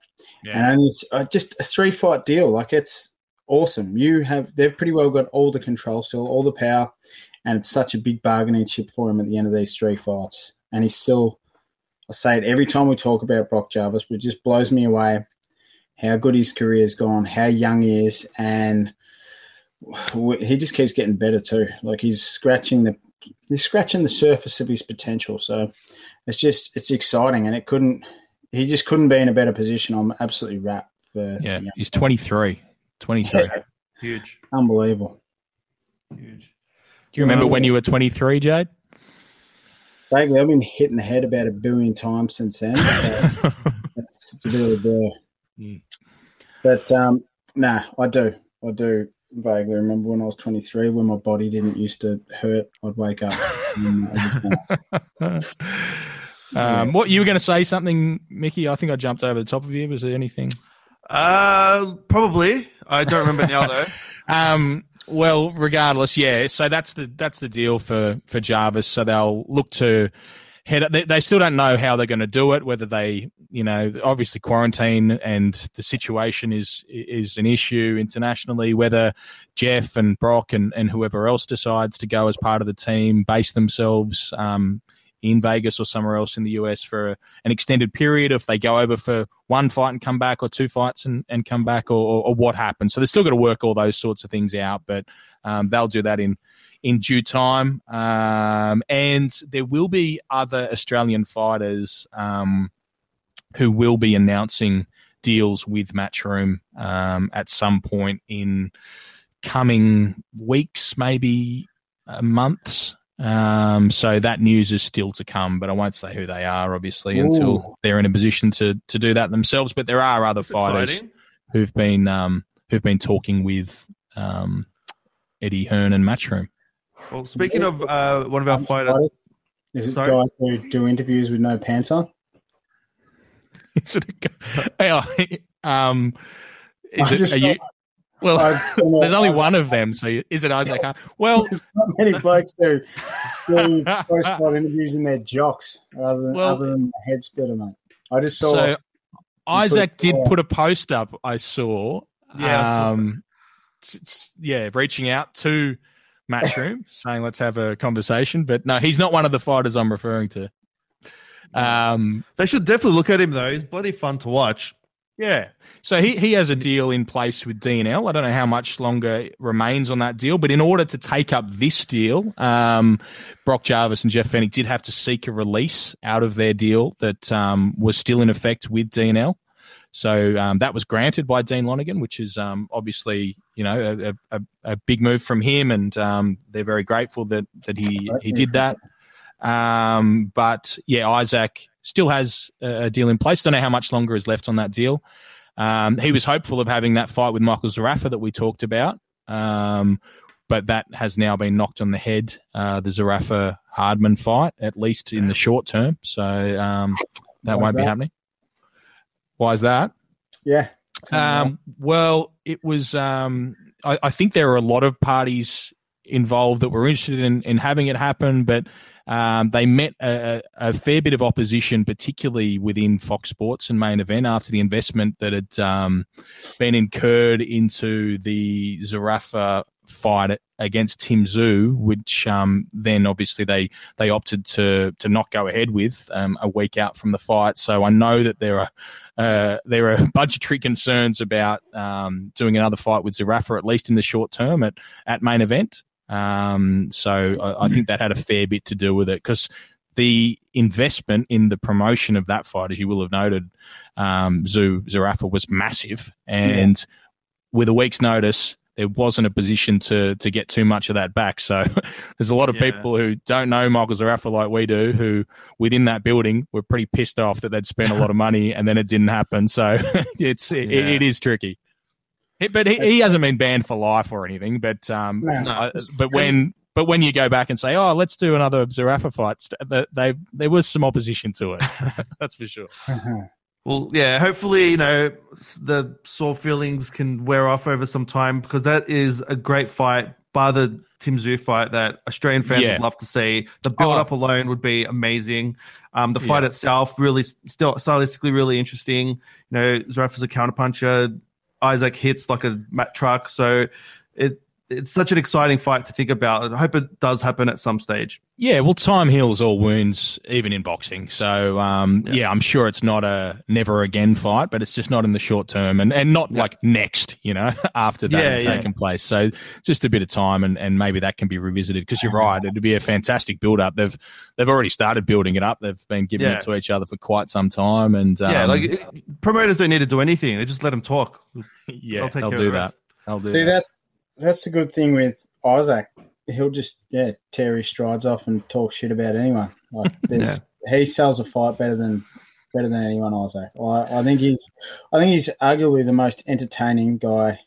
Yeah. and it's uh, just a three fight deal. Like it's awesome. You have they've pretty well got all the control still, all the power, and it's such a big bargaining chip for him at the end of these three fights. And he's still, I say it every time we talk about Brock Jarvis, but it just blows me away how good his career's gone, how young he is, and he just keeps getting better too. Like he's scratching the he's scratching the surface of his potential. So it's just it's exciting, and it couldn't. He just couldn't be in a better position. I'm absolutely wrapped for Yeah, yeah. he's 23. 23. Huge. unbelievable. Huge. Do you remember when you were 23, Jade? Vaguely, I've been hitting the head about a billion times since then. So it's, it's a bit of a blur. Mm. But um, nah, I do, I do. vaguely remember when I was 23 when my body didn't used to hurt. I'd wake up. um, what you were going to say something, Mickey? I think I jumped over the top of you. Was there anything? Uh, probably. I don't remember now though. Um, well, regardless, yeah. So that's the that's the deal for for Jarvis. So they'll look to head. They, they still don't know how they're going to do it. Whether they, you know, obviously quarantine and the situation is is an issue internationally. Whether Jeff and Brock and and whoever else decides to go as part of the team, base themselves. Um, in Vegas or somewhere else in the US for an extended period, if they go over for one fight and come back, or two fights and, and come back, or, or, or what happens. So they're still got to work all those sorts of things out, but um, they'll do that in in due time. Um, and there will be other Australian fighters um, who will be announcing deals with Matchroom um, at some point in coming weeks, maybe uh, months. Um, so that news is still to come, but I won't say who they are, obviously, Ooh. until they're in a position to to do that themselves. But there are other It's fighters exciting. who've been um, who've been talking with um, Eddie Hearn and Matchroom. Well, speaking of uh, one of our fighters. Is it Sorry? guys who do interviews with no pants on? is it? A, hey, um, is I it? just Are you, well, I've there's a- only one of them, so is it Isaac? Hunt? Well, There's not many blokes who do post fight interviews in their jocks rather than Well- other than the head splitter, mate. I just saw so Isaac did yeah. put a post up. I saw. Yeah, um, it's- it's- yeah, reaching out to Matchroom, saying let's have a conversation. But no, he's not one of the fighters I'm referring to. Um, they should definitely look at him though. He's bloody fun to watch. Yeah. So he, he has a deal in place with DNL. I don't know how much longer remains on that deal, but in order to take up this deal, um, Brock Jarvis and Jeff Fenech did have to seek a release out of their deal that um, was still in effect with DNL. So um, that was granted by Dean Lonergan, which is um, obviously you know a, a, a big move from him, and um, they're very grateful that that he he did that. Um, but yeah, Isaac still has a deal in place. Don't know how much longer is left on that deal. Um, he was hopeful of having that fight with Michael Zarafa that we talked about, um, but that has now been knocked on the head. Uh, the Zarafa Hardman fight, at least in the short term. So um, that Why's won't be happening. Why is that? yeah. Um, well, it was. Um, I, I think there are a lot of parties involved that were interested in, in having it happen, but um, they met a, a fair bit of opposition, particularly within Fox Sports and main event after the investment that had um, been incurred into the Zarafa fight against Tim Tszyu, which um, then obviously they they opted to to not go ahead with um, a week out from the fight. So I know that there are uh, there are budgetary concerns about um, doing another fight with Zarafa at least in the short term at at main event. Um, so I, I think that had a fair bit to do with it because the investment in the promotion of that fight, as you will have noted, um, Tszyu Zarafa was massive, and with a week's notice, there wasn't a position to to get too much of that back. So there's a lot of Yeah. people who don't know Michael Zarafa like we do, who within that building were pretty pissed off that they'd spent a lot of money and then it didn't happen. So it's it, Yeah. it is tricky. He- But he, he hasn't been banned for life or anything. But um, No. No. uh, but when but when you go back and say, oh, let's do another Zarafa fight, st- they there was some opposition to it. That's for sure. Well, yeah. Hopefully, you know the sore feelings can wear off over some time because that is a great fight. Bar the Tim Tszyu fight that Australian fans Yeah. would love to see. The build Oh. up alone would be amazing. Um, the fight Yeah. itself really still stylistically really interesting. You know, Zarafa's a counterpuncher. Isaac hits like a mat truck, so it it's such an exciting fight to think about. I hope it does happen at some stage. Yeah, well, time heals all wounds, even in boxing. So, um, Yeah. yeah. I'm sure it's not a never again fight, but it's just not in the short term and, and not Yeah. like next, you know, after that Yeah, had yeah. taken place. So, just a bit of time and, and maybe that can be revisited because you're right. It'd be a fantastic build up. They've they've already started building it up. They've been giving Yeah. it to each other for quite some time. And um, yeah, like it- promoters don't need to do anything; they just let them talk. yeah, They'll take they'll care do of that. rest. They'll do See, that. that's that's the good thing with Isaac. He'll just yeah tear his strides off and talk shit about anyone. Like there's he sells a fight better than better than anyone. Isaac. I, I think he's I think he's arguably the most entertaining guy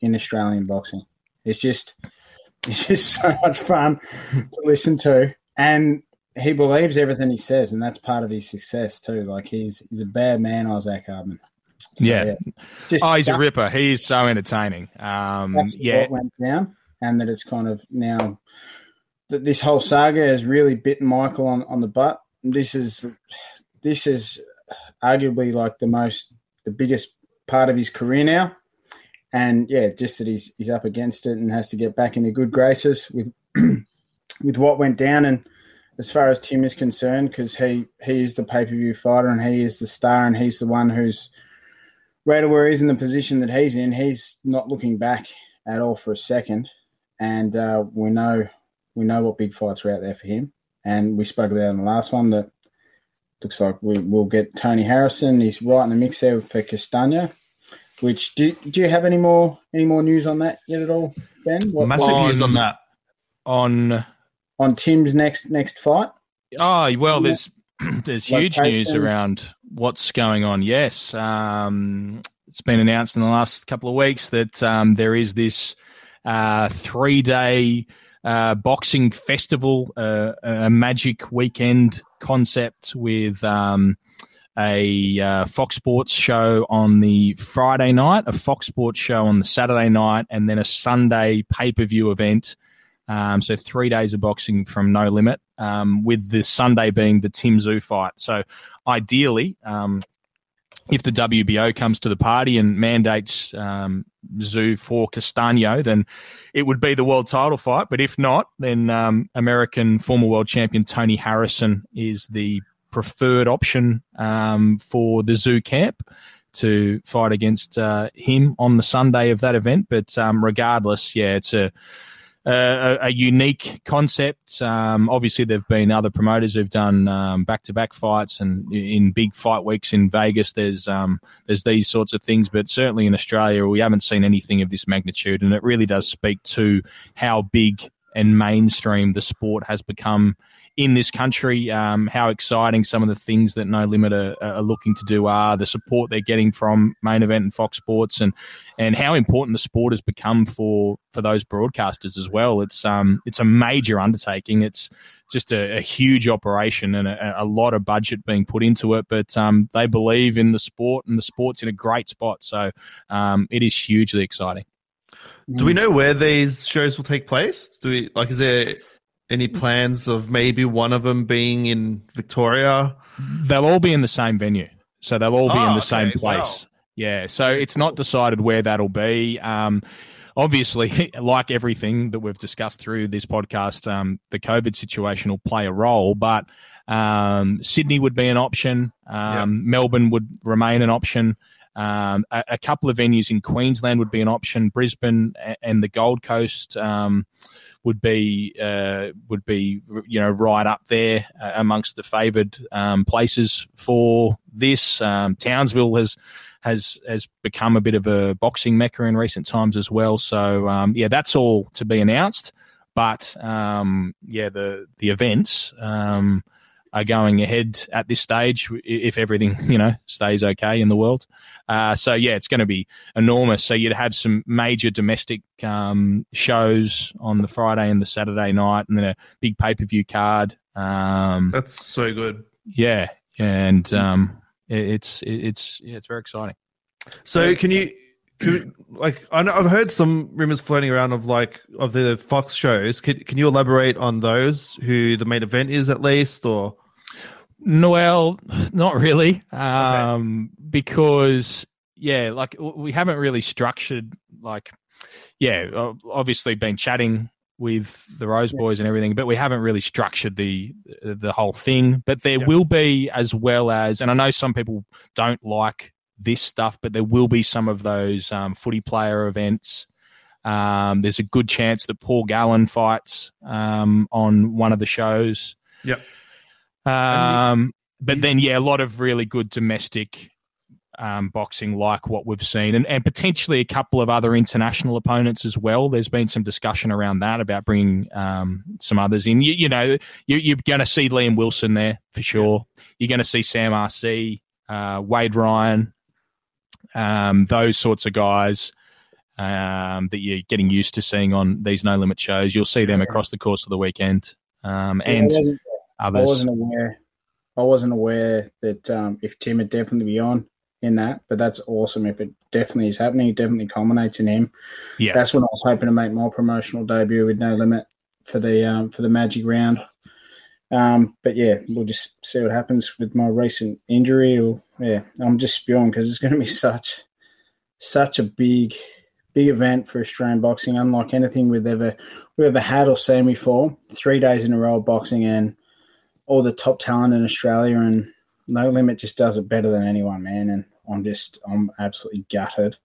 in Australian boxing. It's just it's just so much fun to listen to, and he believes everything he says, and that's part of his success too. Like he's he's a bad man, Isaac Hardman. So, yeah. yeah. Just oh, he's a ripper. He is so entertaining. Um, yeah, went down, and that it's kind of now that this whole saga has really bitten Michael on, on the butt. This is this is arguably like the most the biggest part of his career now. And yeah, just that he's he's up against it and has to get back in the good graces with with what went down. And as far as Tim is concerned, because he he is the pay per view fighter and he is the star and he's the one who's right where he's in the position that he's in. He's not looking back at all for a second, and uh, we know we know what big fights are out there for him. And we spoke about in the last one that looks like we will get Tony Harrison. He's right in the mix there for Castaño. Which do, do you have any more any more news on that yet at all, Ben? What, Massive on, news on that. On on Tim's next next fight. Oh well, there's there's huge news around what's going on. Yes, um, it's been announced in the last couple of weeks that um, there is this uh, three day uh, boxing festival, uh, a magic weekend concept with um, a uh, Fox Sports show on the Friday night, a Fox Sports show on the Saturday night, and then a Sunday pay per view event. Um, so three days of boxing from No Limit, um, with the Sunday being the Tim Tszyu fight. So ideally, um, if the WBO comes to the party and mandates um, Tszyu for Castaño, then it would be the world title fight. But if not, then um, American former world champion Tony Harrison is the preferred option um, for the Tszyu camp to fight against uh, him on the Sunday of that event. But regardless, yeah, it's a a, a, unique concept. Um, obviously, there've been other promoters who've done back to back fights, and in big fight weeks in Vegas, there's um, there's these sorts of things. But certainly in Australia, we haven't seen anything of this magnitude, and it really does speak to how big and mainstream the sport has become in this country. Um, how exciting some of the things that No Limit are, are, looking to do are, the support they're getting from Main Event and Fox Sports, and and how important the sport has become for for those broadcasters as well. It's um it's a major undertaking. It's just a, a huge operation and a, a, lot of budget being put into it. But um, they believe in the sport, and the sport's in a great spot. So um, it is hugely exciting. Do we know where these shows will take place? Do we like? Is there any plans of maybe one of them being in Victoria? They'll all be in the same venue, so they'll all be oh, in the okay. same place. Wow. Yeah, so it's not decided where that'll be. Um, obviously, like everything that we've discussed through this podcast, um, the COVID situation will play a role, but um, Sydney would be an option. Um, Melbourne would remain an option. Um, a, a, couple of venues in Queensland would be an option. Brisbane and the Gold Coast um, would be uh, would be you know right up there uh, amongst the favoured um, places for this. Um, Townsville has has has become a bit of a boxing mecca in recent times as well. So um, yeah, that's all to be announced. But um, yeah, the the events are going ahead at this stage if everything you know stays okay in the world. Uh, so yeah, it's going to be enormous. So you'd have some major domestic um, shows on the Friday and the Saturday night, and then a big pay per view card. Um, That's so good. Yeah, and um, it, it's it, it's yeah, it's very exciting. So can you? Like I know, I've heard some rumors floating around of like of the Fox shows. Can, can you elaborate on those? Who the main event is, at least, or well, not really, um, okay. because yeah, like we haven't really structured like yeah, obviously been chatting with the Rose Boys and everything, but we haven't really structured the the whole thing. But there will be as well as, and I know some people don't like this stuff, but there will be some of those um, footy player events. Um, there's a good chance that Paul Gallen fights um, on one of the shows. Yep. Um, but then, yeah, a lot of really good domestic um, boxing like what we've seen, and, and potentially a couple of other international opponents as well. There's been some discussion around that about bringing um, some others in. You, you know, you, are going to see Liam Wilson there for sure. You're going to see Sam RC, uh, Wade Ryan, um, those sorts of guys. um, that you're getting used to seeing on these no limit shows. You'll see them across the course of the weekend, um, Yeah, and wasn't, I wasn't aware. I wasn't aware that um, if Tim would definitely be on in that, but that's awesome. If it definitely is happening, it definitely culminates in him. Yeah. that's when I was hoping to make my promotional debut with no limit for the um, for the Magic round. Um, but yeah, we'll just see what happens with my recent injury. Or yeah, I'm just spewing because it's going to be such such a big big event for Australian boxing, unlike anything we've ever we ever had or seen before. Three days in a row of boxing and all the top talent in Australia, and No Limit just does it better than anyone, man. And I'm just I'm absolutely gutted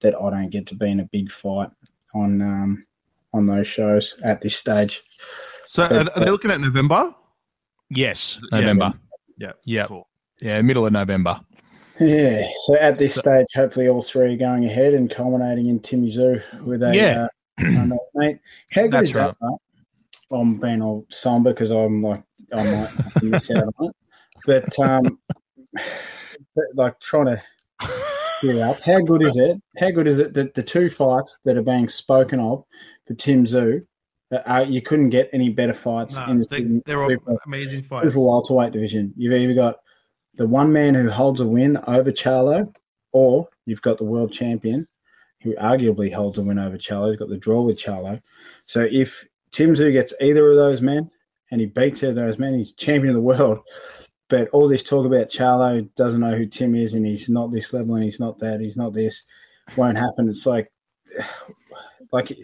that I don't get to be in a big fight on um, on those shows at this stage. So are, are they looking at November? Yes, November. Yeah. Yeah, Cool. yeah, middle of November. Yeah. So at this stage, hopefully all three are going ahead and culminating in Timmy Tszyu with a Yeah. uh, mate. How good That's is that? Mate? I'm being all somber because I'm like I might miss out on it, but um, but like trying to gear up. How good is it? How good is it that the two fights that are being spoken of for Tim Tszyu, uh, you couldn't get any better fights No, in the they, super- they're all super- amazing fights. super welterweight division. You've either got the one man who holds a win over Charlo, or you've got the world champion who arguably holds a win over Charlo. He's got the draw with Charlo. So if Tim Tszyu gets either of those men and he beats either of those men, he's champion of the world. But all this talk about Charlo doesn't know who Tim is and he's not this level and he's not that, he's not this, won't happen. It's like, like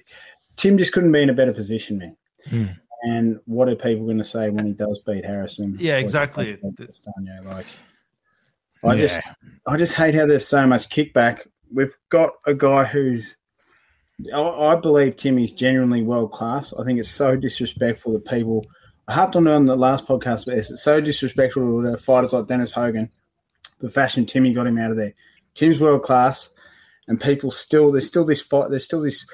Tim just couldn't be in a better position, man. Hmm. And what are people going to say when he does beat Harrison? Yeah, exactly. Like, I Yeah. just, I just hate how there's so much kickback. We've got a guy who's, I, I believe Timmy's genuinely world class. I think it's so disrespectful that people. I harped on it on the last podcast, but it's so disrespectful to fighters like Dennis Hogan, the fashion Timmy got him out of there. Tim's world class, and people still there's still this fight. There's still this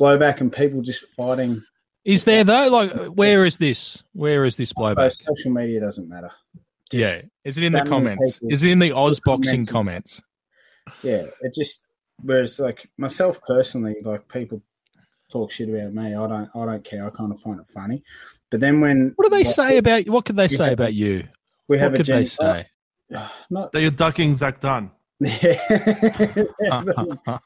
blowback, and people just fighting. Is there though? Like, where is this? Where is this blowback? Uh, social media doesn't matter. Just- Yeah, is it in the comments? Is it in the Oz boxing comments. comments? yeah, it just whereas like myself personally, like people talk shit about me, I don't I don't care. I kind of find it funny. But then when What do they like, say about? What could they say have- about you? we have What a could they gen- say? not that you're ducking Zach Dunn. Yeah.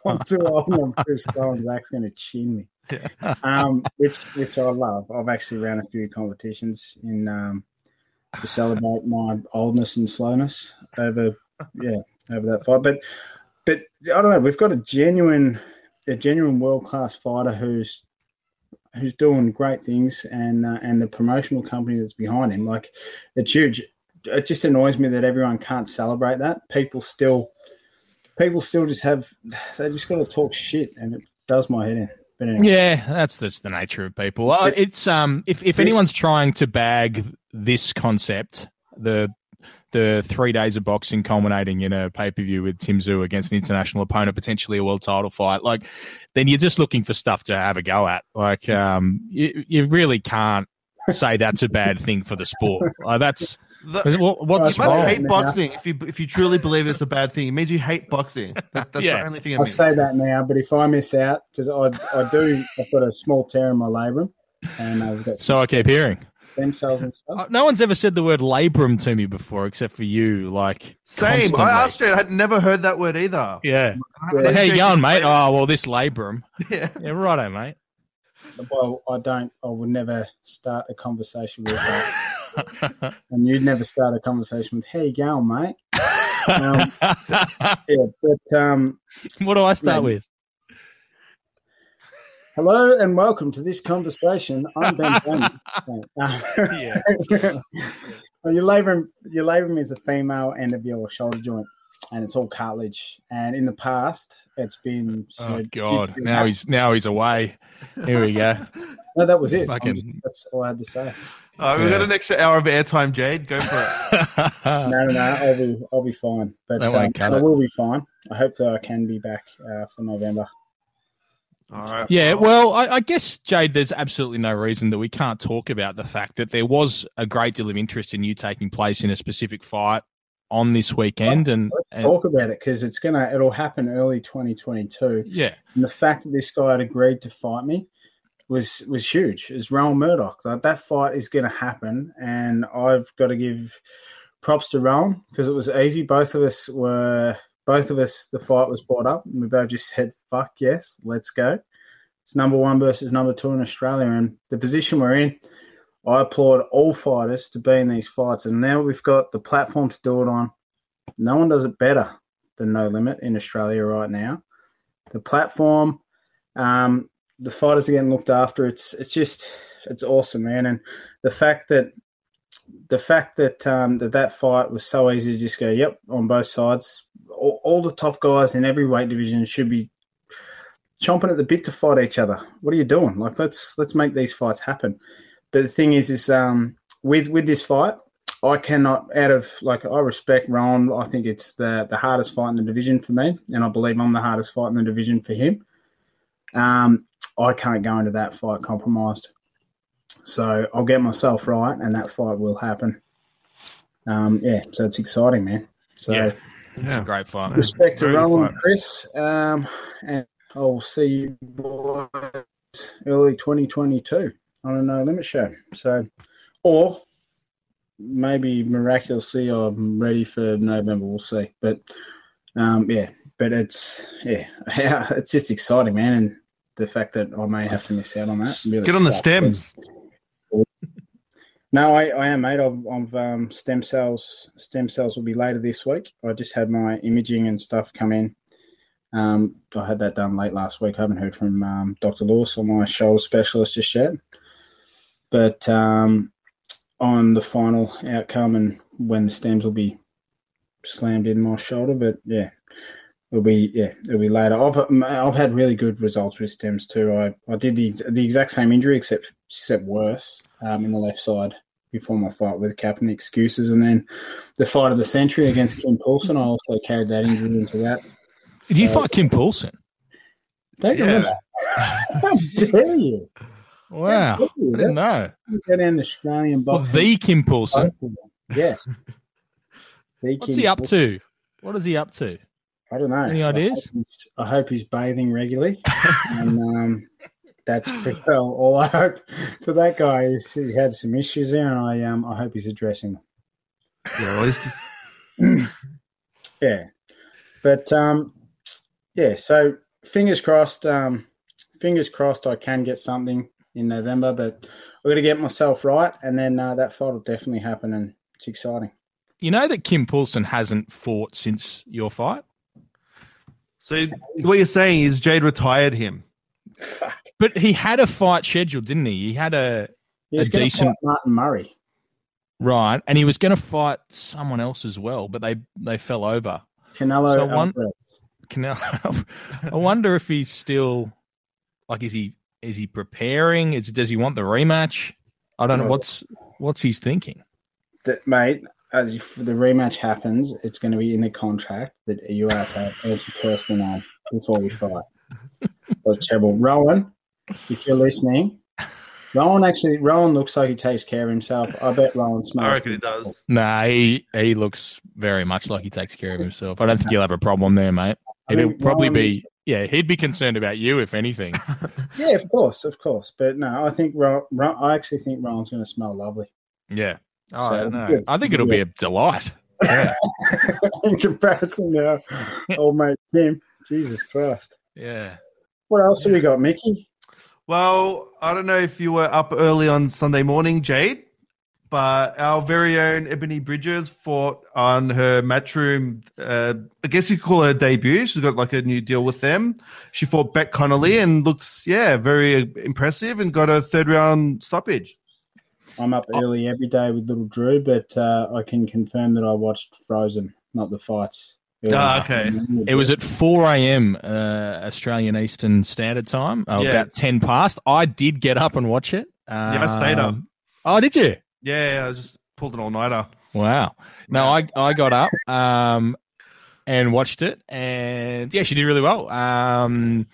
I'm too old and I'm too Zach's gonna chin me. Um which which I love. I've actually ran a few competitions in um to celebrate my oldness and slowness over yeah, over that fight. But but I don't know, we've got a genuine a genuine world class fighter who's who's doing great things and uh, and the promotional company that's behind him like it's huge it just annoys me that everyone can't celebrate that people still people still just have they just got to talk shit and it does my head in but anyway, Yeah, that's that's the nature of people. Uh, It's um, if if This- anyone's trying to bag this concept, the the three days of boxing culminating in a pay per view with Tim Tszyu against an international opponent, potentially a world title fight, like then you're just looking for stuff to have a go at. Like um, you you really can't say that's a bad thing for the sport. Like that's The, what, what's you must wrong. hate now. boxing if you if you truly believe it's a bad thing. It means you hate boxing. That, that's Yeah. the only thing I I mean. say that now but if I miss out because I, I do I've got a small tear in my labrum and I've got So I keep hearing. stem cells and stuff Uh, No one's ever said the word labrum to me before, except for you. Like Same. constantly. I asked you. I had never heard that word either. Yeah. I- Yeah. Like, how you Jason going, mate? played- Oh, well, this labrum. Yeah. Yeah, righto, mate. well I don't I would never start a conversation with that and you'd never start a conversation with how you going mate Um, yeah but um what do I start with? Hello and welcome to this conversation. I'm Ben Bowman. Yeah. well, your labrum, your labrum is a female end of your shoulder joint, and it's all cartilage. And in the past, it's been. Oh God! been- Now he's now he's away. Here we go. No, that was it. I'm Fucking- just- that's all I had to say. All right, we've got an extra hour of airtime, Jade. Go for it. No, no, no. I'll be, I'll be fine. But They won't um, I will be fine. I hope that I can be back uh, for November. All right. yeah. Well, I, I guess Jade, there's absolutely no reason that we can't talk about the fact that there was a great deal of interest in you taking place in a specific fight on this weekend, and, and talk about it because it's gonna it'll happen early 2022. yeah, And the fact that this guy had agreed to fight me was was huge. It's Rohan Murdock. Like, that fight is to happen, and I've got to give props to Rowan because it was easy. Both of us were both of us. The fight was brought up, and we both just said, "Fuck yes, let's go." It's number one versus number two in Australia, and the position we're in. I applaud all fighters to be in these fights, and now we've got the platform to do it on. No one does it better than No Limit in Australia right now the platform. Um, the fighters are getting looked after. It's it's just it's awesome, man. And the fact that the fact that um, that that fight was so easy to just go, yep, on both sides. All, all the top guys in every weight division should be chomping at the bit to fight each other. What are you doing? Like let's let's make these fights happen. But the thing is, is um, with with this fight, I cannot out of like I respect Rohan. I think it's the the hardest fight in the division for me, and I believe I'm the hardest fight in the division for him. Um, I can't go into that fight compromised, so I'll get myself right, and that fight will happen. Um, yeah, so it's exciting, man. So Yeah. it's Yeah. a great fight. respect to Very Rohan fun. and Chris, um, and I'll see you boys early 2022 on a No Limit show. So, or maybe miraculously I'm ready for November. We'll see. But um, yeah, but it's yeah, it's just exciting, man, and the fact that I may have to miss out on that. really Get on the stems. No, I, I am, mate. I've, I've um, stem cells. Stem cells will be later this week. I just had my imaging and stuff come in. Um, I had that done late last week. I haven't heard from um, Dr. Lewis or my shoulder specialist just yet. But um, on the final outcome and when the stems will be slammed in my shoulder, but yeah, it'll be yeah, it'll be later. I've I've had really good results with stems too. I, I did the the exact same injury except except worse um, in the left side before my fight with Captain Excuses, and then the fight of the century against Kim Paulson. I also carried that injury into that. Did you fight Kim Paulson? Don't you remember? How dare you? Wow? I didn't That's- know. Get an Australian Well, the Kim Paulson. both of them. Yes. The What's Kim he up Paulson. to? What is he up to? I don't know. Any I ideas? hope he's- I hope he's bathing regularly, and um, that's pretty well all I hope for that guy. Is he had some issues there, and I um I hope he's addressing them. Yeah, Yeah, but um, yeah. So fingers crossed. Um, fingers crossed. I can get something in November, but I'm going to get myself right, and then uh, that fight will definitely happen, and it's exciting. You know that Kim Paulson hasn't fought since your fight, so. What you're saying is Jade retired him. Fuck. but he had a fight scheduled, didn't he? He had a He was A decent- fight Martin Murray. right, and he was going to fight someone else as well, but they they fell over. Canelo So one- Alvarez. Canelo. I wonder if he's still like is he is he preparing? Is does he want the rematch? I don't know what's what's he's thinking. that, mate, uh, if the rematch happens, it's going to be in the contract that you are to have answer personal on before we fight. That's terrible. Rohan, if you're listening, Rohan actually, Rohan looks like he takes care of himself. I bet Rohan smells. I reckon he does. Nah, he he looks very much like he takes care of himself. I don't think he'll have a problem there, mate. It'll think probably Rohan be is- yeah. He'd be concerned about you if anything. Yeah, of course, of course. But no, I think Ro- Ro- I actually think Rohan's going to smell lovely Yeah. Oh, So, I don't know. good. I think it'll be a delight. Yeah. in comparison to our old mate Tim. Jesus Christ. yeah. What else have we got, Mickey? Well, I don't know if you were up early on Sunday morning, Jade, but our very own Ebony Bridges fought on her Matchroom. Uh, I guess you could call it a debut. She's got like a new deal with them. She fought Beck Connolly and looks, yeah, very impressive and got a third round stoppage. I'm up early every day with little Drew, but uh, I can confirm that I watched Frozen, not the fights. Ah, okay. It was at 4 a.m. Uh, Australian Eastern Standard Time, oh, Yeah. about 10 past. I did get up and watch it. Um, I stayed up. Oh, did you? Yeah, I just pulled an all nighter. Wow. No, I, I got up um, and watched it, and yeah, she did really well. Um,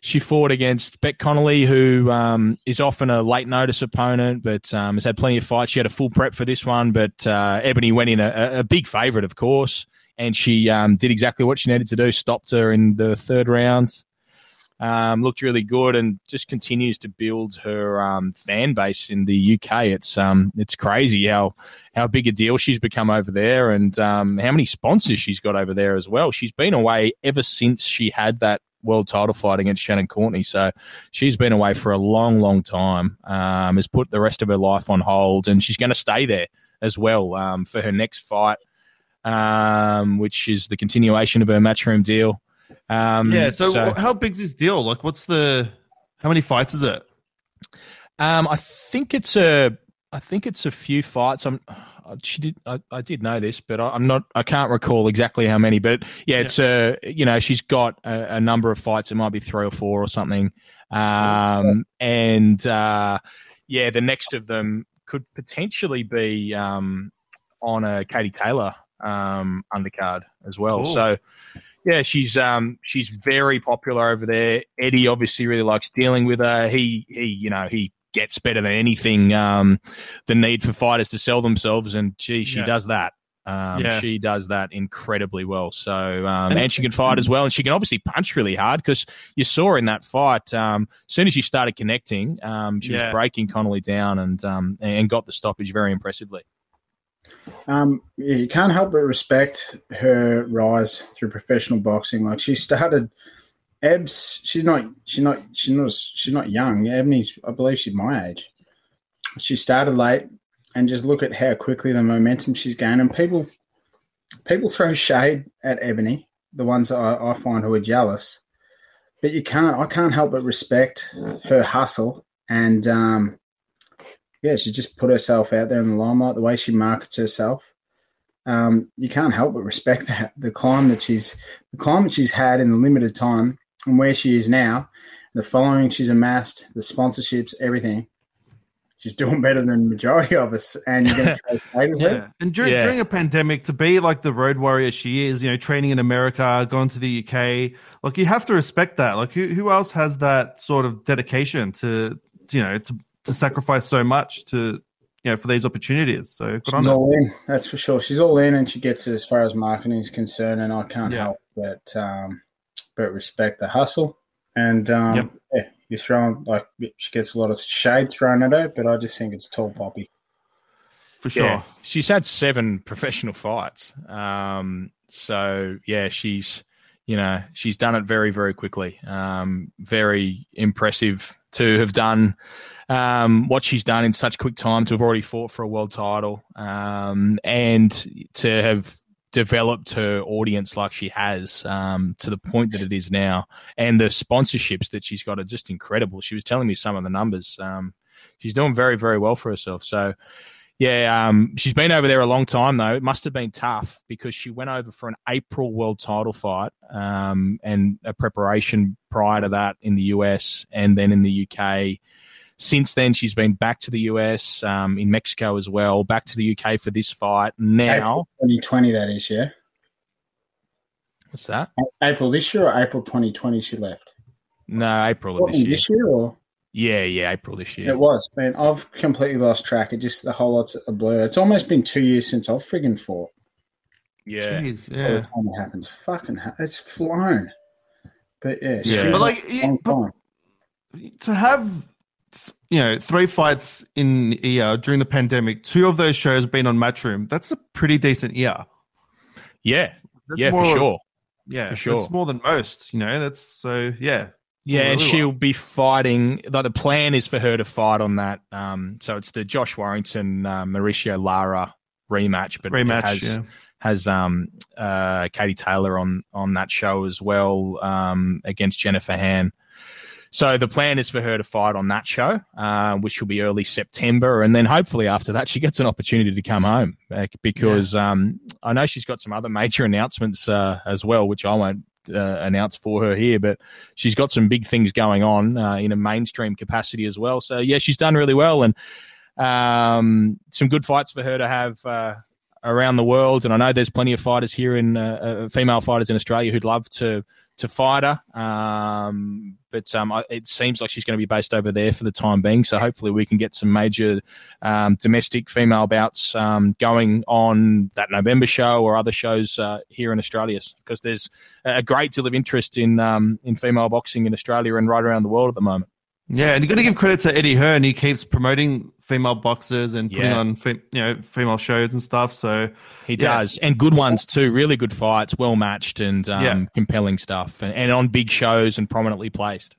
she fought against Beck Connolly, who um, is often a late notice opponent, but um, has had plenty of fights. She had a full prep for this one, but uh, Ebony went in a, a big favourite, of course, and she um, did exactly what she needed to do. Stopped her in the third round. Um, looked really good and just continues to build her um, fan base in the UK. It's um, it's crazy how how big a deal she's become over there and um, how many sponsors she's got over there as well. She's been away ever since she had that world title fight against Shannon Courtenay. So she's been away for a long, long time. Um, has put the rest of her life on hold, and she's going to stay there as well um, for her next fight, um, which is the continuation of her matchroom deal. Um, yeah. So, so, how big's this deal? Like, what's the how many fights is it? Um, I think it's a I think it's a few fights. I'm she did I, I did know this, but I, am not I can't recall exactly how many. But yeah, it's a you know she's got a, a, number of fights. It might be three or four or something. Um, and uh, yeah, the next of them could potentially be um, on a Katie Taylor um, undercard as well. Cool. So yeah, she's um she's very popular over there. Eddie obviously really likes dealing with her. He he you know he gets better than anything. Um, the need for fighters to sell themselves, and gee, she yeah. does that. Um, yeah. She does that incredibly well. So, um, and she can fight as well, and she can obviously punch really hard because you saw in that fight. Um, as soon as she started connecting, um, she yeah. was breaking Connolly down and um, and got the stoppage very impressively. Um, you can't help but respect her rise through professional boxing. Like she started, Ebs. She's not. She's not. She's not. She's not young. Ebony's. I believe she's my age. She started late, and just look at how quickly the momentum she's gaining. People, people throw shade at Ebony. The ones I, I find who are jealous, but you can't. I can't help but respect her hustle and um, yeah, she just put herself out there in the limelight. The way she markets herself, um, you can't help but respect that. The climb that she's, the climb that she's had in the limited time, and where she is now, the following she's amassed, the sponsorships, everything. She's doing better than the majority of us, and you're going to yeah. And during, yeah. during a pandemic, to be like the road warrior she is, you know, training in America, going to the UK, like you have to respect that. Like who who else has that sort of dedication to you know to to sacrifice so much to you know for these opportunities. So good She's on all in, that's for sure. She's all in, and she gets it as far as marketing is concerned. And I can't yeah. help but um, but respect the hustle. And um, yep. yeah, you're throwing like she gets a lot of shade thrown at her, but I just think it's tall poppy. For sure, yeah. she's had seven professional fights. Um, so yeah, she's you know she's done it very very quickly. Um, very impressive to have done um, what she's done in such quick time to have already fought for a world title um, and to have developed her audience like she has um, to the point that it is now, and the sponsorships that she's got are just incredible. She was telling me some of the numbers. Um, she's doing very, very well for herself. So, yeah, um, she's been over there a long time though. It must have been tough because she went over for an April world title fight um, and a preparation prior to that in the US and then in the UK since then, she's been back to the US, um, in Mexico as well, back to the UK for this fight. Now, 2020, that is, yeah. What's that? April this year or April 2020 she left? No, April of this year. This year or? Yeah, yeah, April this year. It was, man. I've completely lost track. It just the whole lot's a blur. It's almost been two years since I've friggin' fought. Yeah, Jeez, yeah. By the time it happens, fucking, ha- it's flown. But yeah, yeah. But like, but to have you know, three fights in a year during the pandemic. Two of those shows have been on Matchroom. That's a pretty decent year. Yeah, that's yeah, for sure. Yeah, for sure. That's more than most. You know, that's so yeah. Yeah, and she'll be fighting. Like the plan is for her to fight on that. Um, so it's the Josh Warrington uh, Mauricio Lara rematch, but rematch has yeah. has um, uh, Katie Taylor on on that show as well um, against Jennifer Han. So the plan is for her to fight on that show, uh, which will be early September, and then hopefully after that she gets an opportunity to come home because yeah. um, I know she's got some other major announcements uh, as well, which I won't uh, announce for her here, but she's got some big things going on uh, in a mainstream capacity as well. So yeah, she's done really well, and um, some good fights for her to have uh, around the world, and I know there's plenty of fighters here in uh, uh, female fighters in Australia who'd love to to fight her. Um, but um, it seems like she's going to be based over there for the time being. So hopefully we can get some major um, domestic female bouts um, going on that November show or other shows uh, here in Australia because there's a great deal of interest in um, in female boxing in Australia and right around the world at the moment. Yeah, and you got to give credit to Eddie Hearn. He keeps promoting female boxers and putting Yeah. on fe- you know female shows and stuff. So He Yeah. does, and good ones too. Really good fights, well matched, and um, Yeah. compelling stuff, and, and on big shows and prominently placed.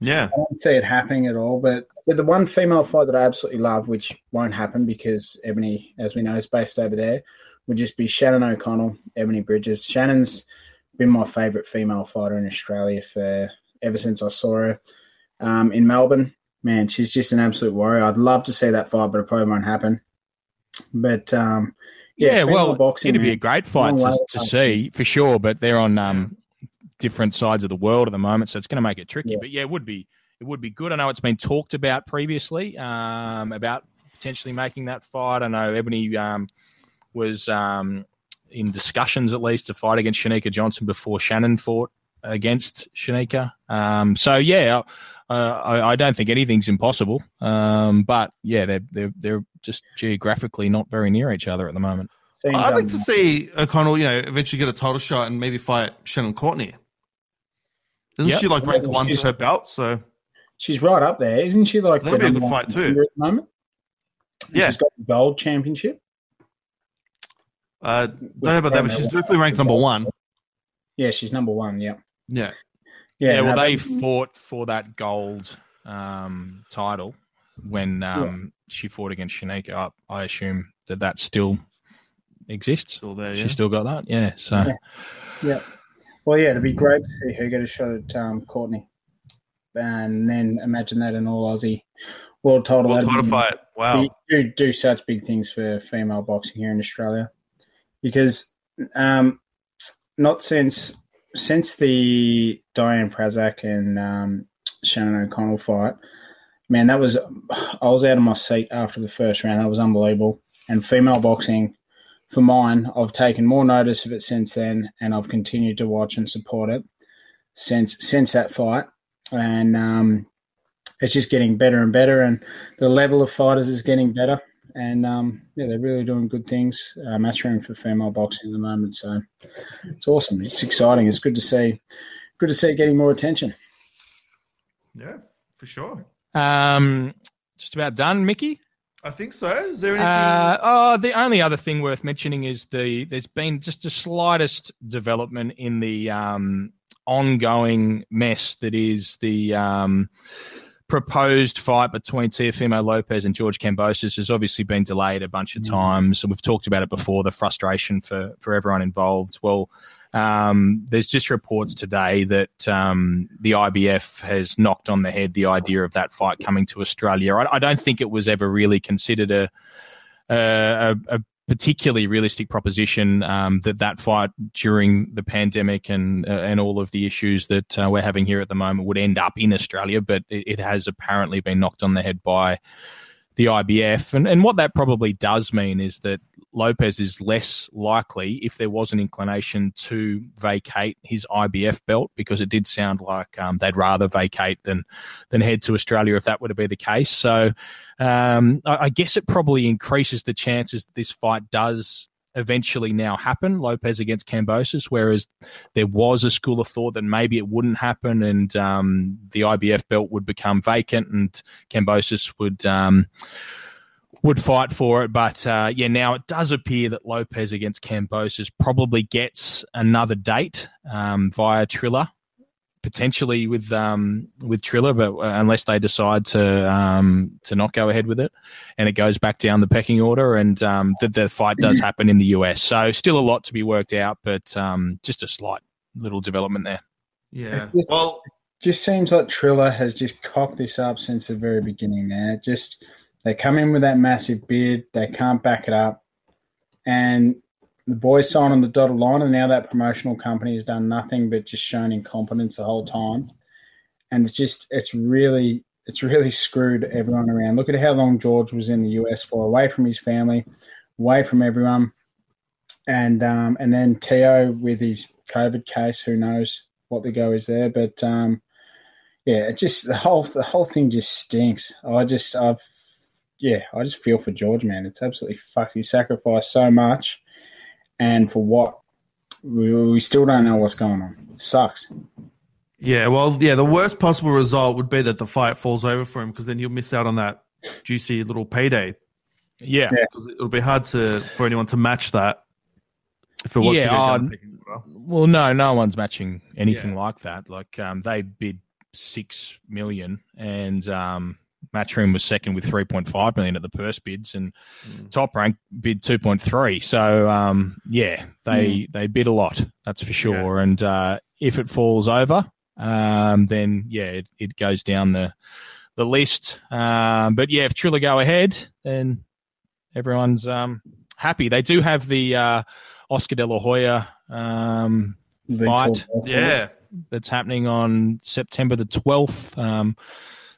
yeah, I don't see it happening at all. But but the one female fight that I absolutely love, which won't happen because Ebony, as we know, is based over there, would just be Shannon O'Connell, Ebony Bridges. Shannon's been my favourite female fighter in Australia for ever since I saw her um, in Melbourne. Man, she's just an absolute warrior. I'd love to see that fight, but it probably won't happen. But um, yeah, Yeah, well, boxing, it'd be a great fight to to see for sure. But they're on um, different sides of the world at the moment, so it's going to make it tricky. Yeah. But yeah, it would be it would be good. I know it's been talked about previously um, about potentially making that fight. I know Ebony um, was um, in discussions at least to fight against Shanika Johnson before Shannon fought against Shanika. Um, so yeah, uh, I, I don't think anything's impossible. Um, but yeah, they're they're they're just geographically not very near each other at the moment. seems, I'd like um, to see O'Connell, you know, eventually get a title shot and maybe fight Shannon Courtenay. Isn't Yep. she like ranked one to she's- her belt? So She's right up there, isn't she? Like That'd the be a good fight too. at the moment. And Yeah. she's got the gold championship. uh, don't know about that, but she's definitely ranked number one. Yeah, she's number one. Yeah, Yeah, Yeah, yeah. well, no, they but- fought for that gold um, title when um, she fought against Shanika. I, I assume that that still exists. still there. Yeah. She still got that, yeah. So Yeah. yeah. Well, yeah, it'd be great to see her get a shot at um, Courtenay, and then imagine that an all Aussie world title. World That'd title fight. Wow. we do do such big things for female boxing here in Australia because um, not since since the Diane Prazak and um, Shannon O'Connell fight, man, that was I was out of my seat after the first round. That was unbelievable. And female boxing, for mine, I've taken more notice of it since then, and I've continued to watch and support it since since that fight. And um, it's just getting better and better, and the level of fighters is getting better. And um, yeah, they're really doing good things. Uh, matchroom for female boxing at the moment, so it's awesome. It's exciting. It's good to see. Good to see it getting more attention. Yeah, for sure. um, just about done, Mickey. I think so. Is there anything? Uh, oh, the only other thing worth mentioning is the there's been just the slightest development in the um, ongoing mess that is the um, proposed fight between Teofimo Lopez and George Kambosos has obviously been delayed a bunch of Mm. times. And we've talked about it before, the frustration for, for everyone involved. Well, um, there's just reports today that um, the IBF has knocked on the head the idea of that fight coming to Australia. I, I don't think it was ever really considered a, a, a particularly realistic proposition um, that that fight during the pandemic and uh, and all of the issues that uh, we're having here at the moment would end up in Australia, but it, it has apparently been knocked on the head by the IBF. And and what that probably does mean is that Lopez is less likely, if there was an inclination to vacate his IBF belt, because it did sound like um, they'd rather vacate than than head to Australia if that were to be the case. So um, I, I guess it probably increases the chances that this fight does eventually now happen, Lopez against Kambosos, whereas there was a school of thought that maybe it wouldn't happen and um, the IBF belt would become vacant and Kambosos would um, would fight for it. But uh, yeah, now it does appear that Lopez against Kambosos probably gets another date um, via Triller potentially with um, with Triller, but uh, unless they decide to um, to not go ahead with it, and it goes back down the pecking order, and um, the, the fight does happen in the US. So still a lot to be worked out, but um, just a slight little development there. yeah. Just- Well, Just seems like Triller has just cocked this up since the very beginning. Man, it just they come in with that massive bid, they can't back it up, and the boys sign on the dotted line, and now that promotional company has done nothing but just shown incompetence the whole time, and it's just it's really it's really screwed everyone around. Look at how long George was in the US for, away from his family, away from everyone, and um, and then Teo with his COVID case. Who knows what the go is there? But um, yeah, it just the whole the whole thing just stinks. I just I've yeah, I just feel for George, man. It's absolutely fucked. He sacrificed so much, and for what? We, we still don't know what's going on. It sucks. Yeah, well, yeah, the worst possible result would be that the fight falls over for him because then he'll miss out on that juicy little payday. Yeah. Yeah. 'Cause it'll be hard to for anyone to match that if it was Yeah, to go down the pecking order. Well, no, no one's matching anything like that. Like um, they bid six million, and um, Matchroom was second with three point five million at the purse bids, and Mm. Top Rank bid two point three. So um, yeah, they they bid a lot. That's for sure. And uh, if it falls over, um, then yeah, it, it goes down the the list. Um, but yeah, if Triller go ahead, then everyone's um, happy. They do have the uh, Oscar De La Hoya um, Fight. Yeah, that's happening on September the 12th.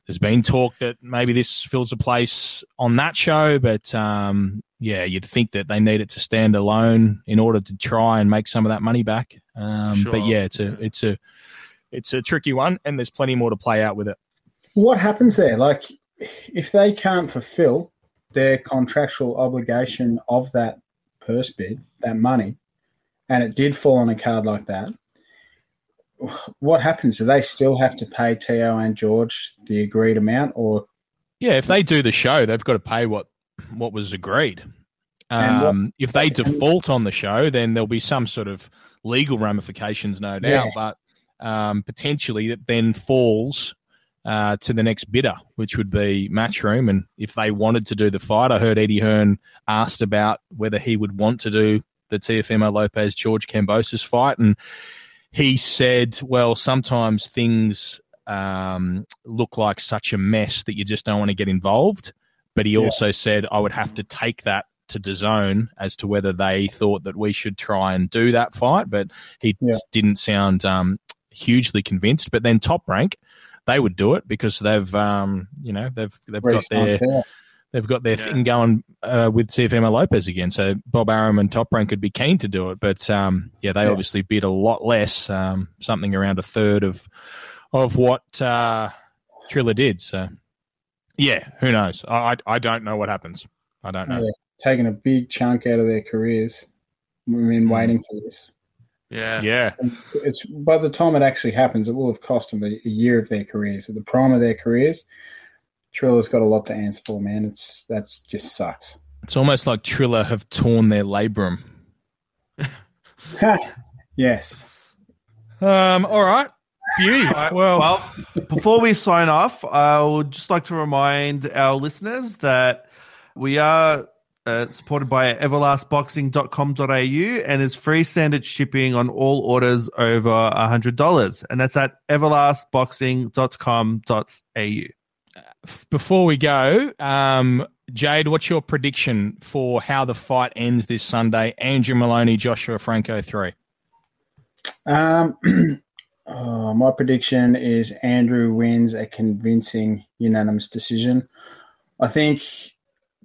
There's been talk that maybe this fills a place on that show, but um, yeah, you'd think that they need it to stand alone in order to try and make some of that money back. Um, Sure. But yeah, it's a Yeah. it's a it's a tricky one, and there's plenty more to play out with it. What happens there? Like, if they can't fulfill their contractual obligation of that purse bid, that money, and it did fall on a card like that, what happens? Do they still have to pay Teo and George the agreed amount, or Yeah, if they do the show, they've got to pay what what was agreed. And what- Um, if they default on the show, then there'll be some sort of legal ramifications, no doubt. But um, potentially, it then falls uh, to the next bidder, which would be Matchroom. And if they wanted to do the fight, I heard Eddie Hearn asked about whether he would want to do the Teofimo Lopez George Kambosos fight, and he said, "Well, sometimes things." Um, look like such a mess that you just don't want to get involved. But he Yeah. also said I would have to take that to DAZN as to whether they thought that we should try and do that fight. But he Yeah. didn't sound um, hugely convinced. But then Top Rank, they would do it because they've um, you know they've they've got their Teo? They've got their Yeah. thing going uh, with Teofimo Lopez again. So Bob Arum and Top Rank could be keen to do it, but um, yeah, they Yeah. obviously bid a lot less, um, something around a third of of what uh, Triller did. So yeah, who knows? I I I don't know what happens. I don't know. Yeah, taking a big chunk out of their careers. We've Hmm. been waiting for this. yeah, Yeah, it's by the time it actually happens, it will have cost them a, a year of their careers. At the prime of their careers, Triller's got a lot to answer for, man. It's that's just sucks. it's almost like Triller have torn their labrum. yes. Um, all right, beauty. All right, well, well, before we sign off, I would just like to remind our listeners that we are uh, supported by everlastboxing.com.au and is free standard shipping on all orders over $100. And that's at everlastboxing.com.au. before we go, um, Jade, what's your prediction for how the fight ends this Sunday? Andrew Moloney, Joshua Franco three. Um, oh, my prediction is Andrew wins a convincing unanimous decision. I think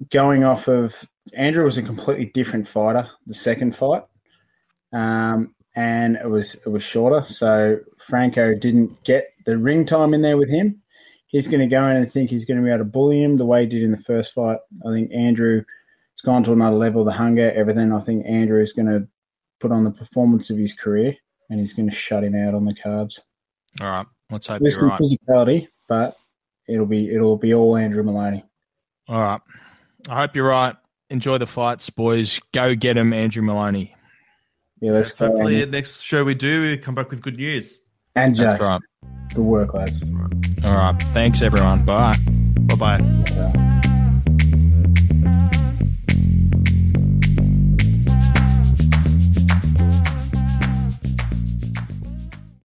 going off of Andrew was a completely different fighter. The second fight, um, and it was it was shorter, so Franco didn't get the ring time in there with him. He's going to go in and think he's going to be able to bully him the way he did in the first fight. I think Andrew has gone to another level. The hunger, everything. I think Andrew is going to put on the performance of his career and he's going to shut him out on the cards. All right, let's hope With you're some right. physicality, but it'll be it'll be all Andrew Moloney. All right, I hope you're right. Enjoy the fights, boys. Go get him, Andrew Moloney. Yeah, let's go. Hopefully, Andy. next show we do, we come back with good news. And That's right. good work, lads. All right, thanks everyone. Bye. Bye bye. Uh,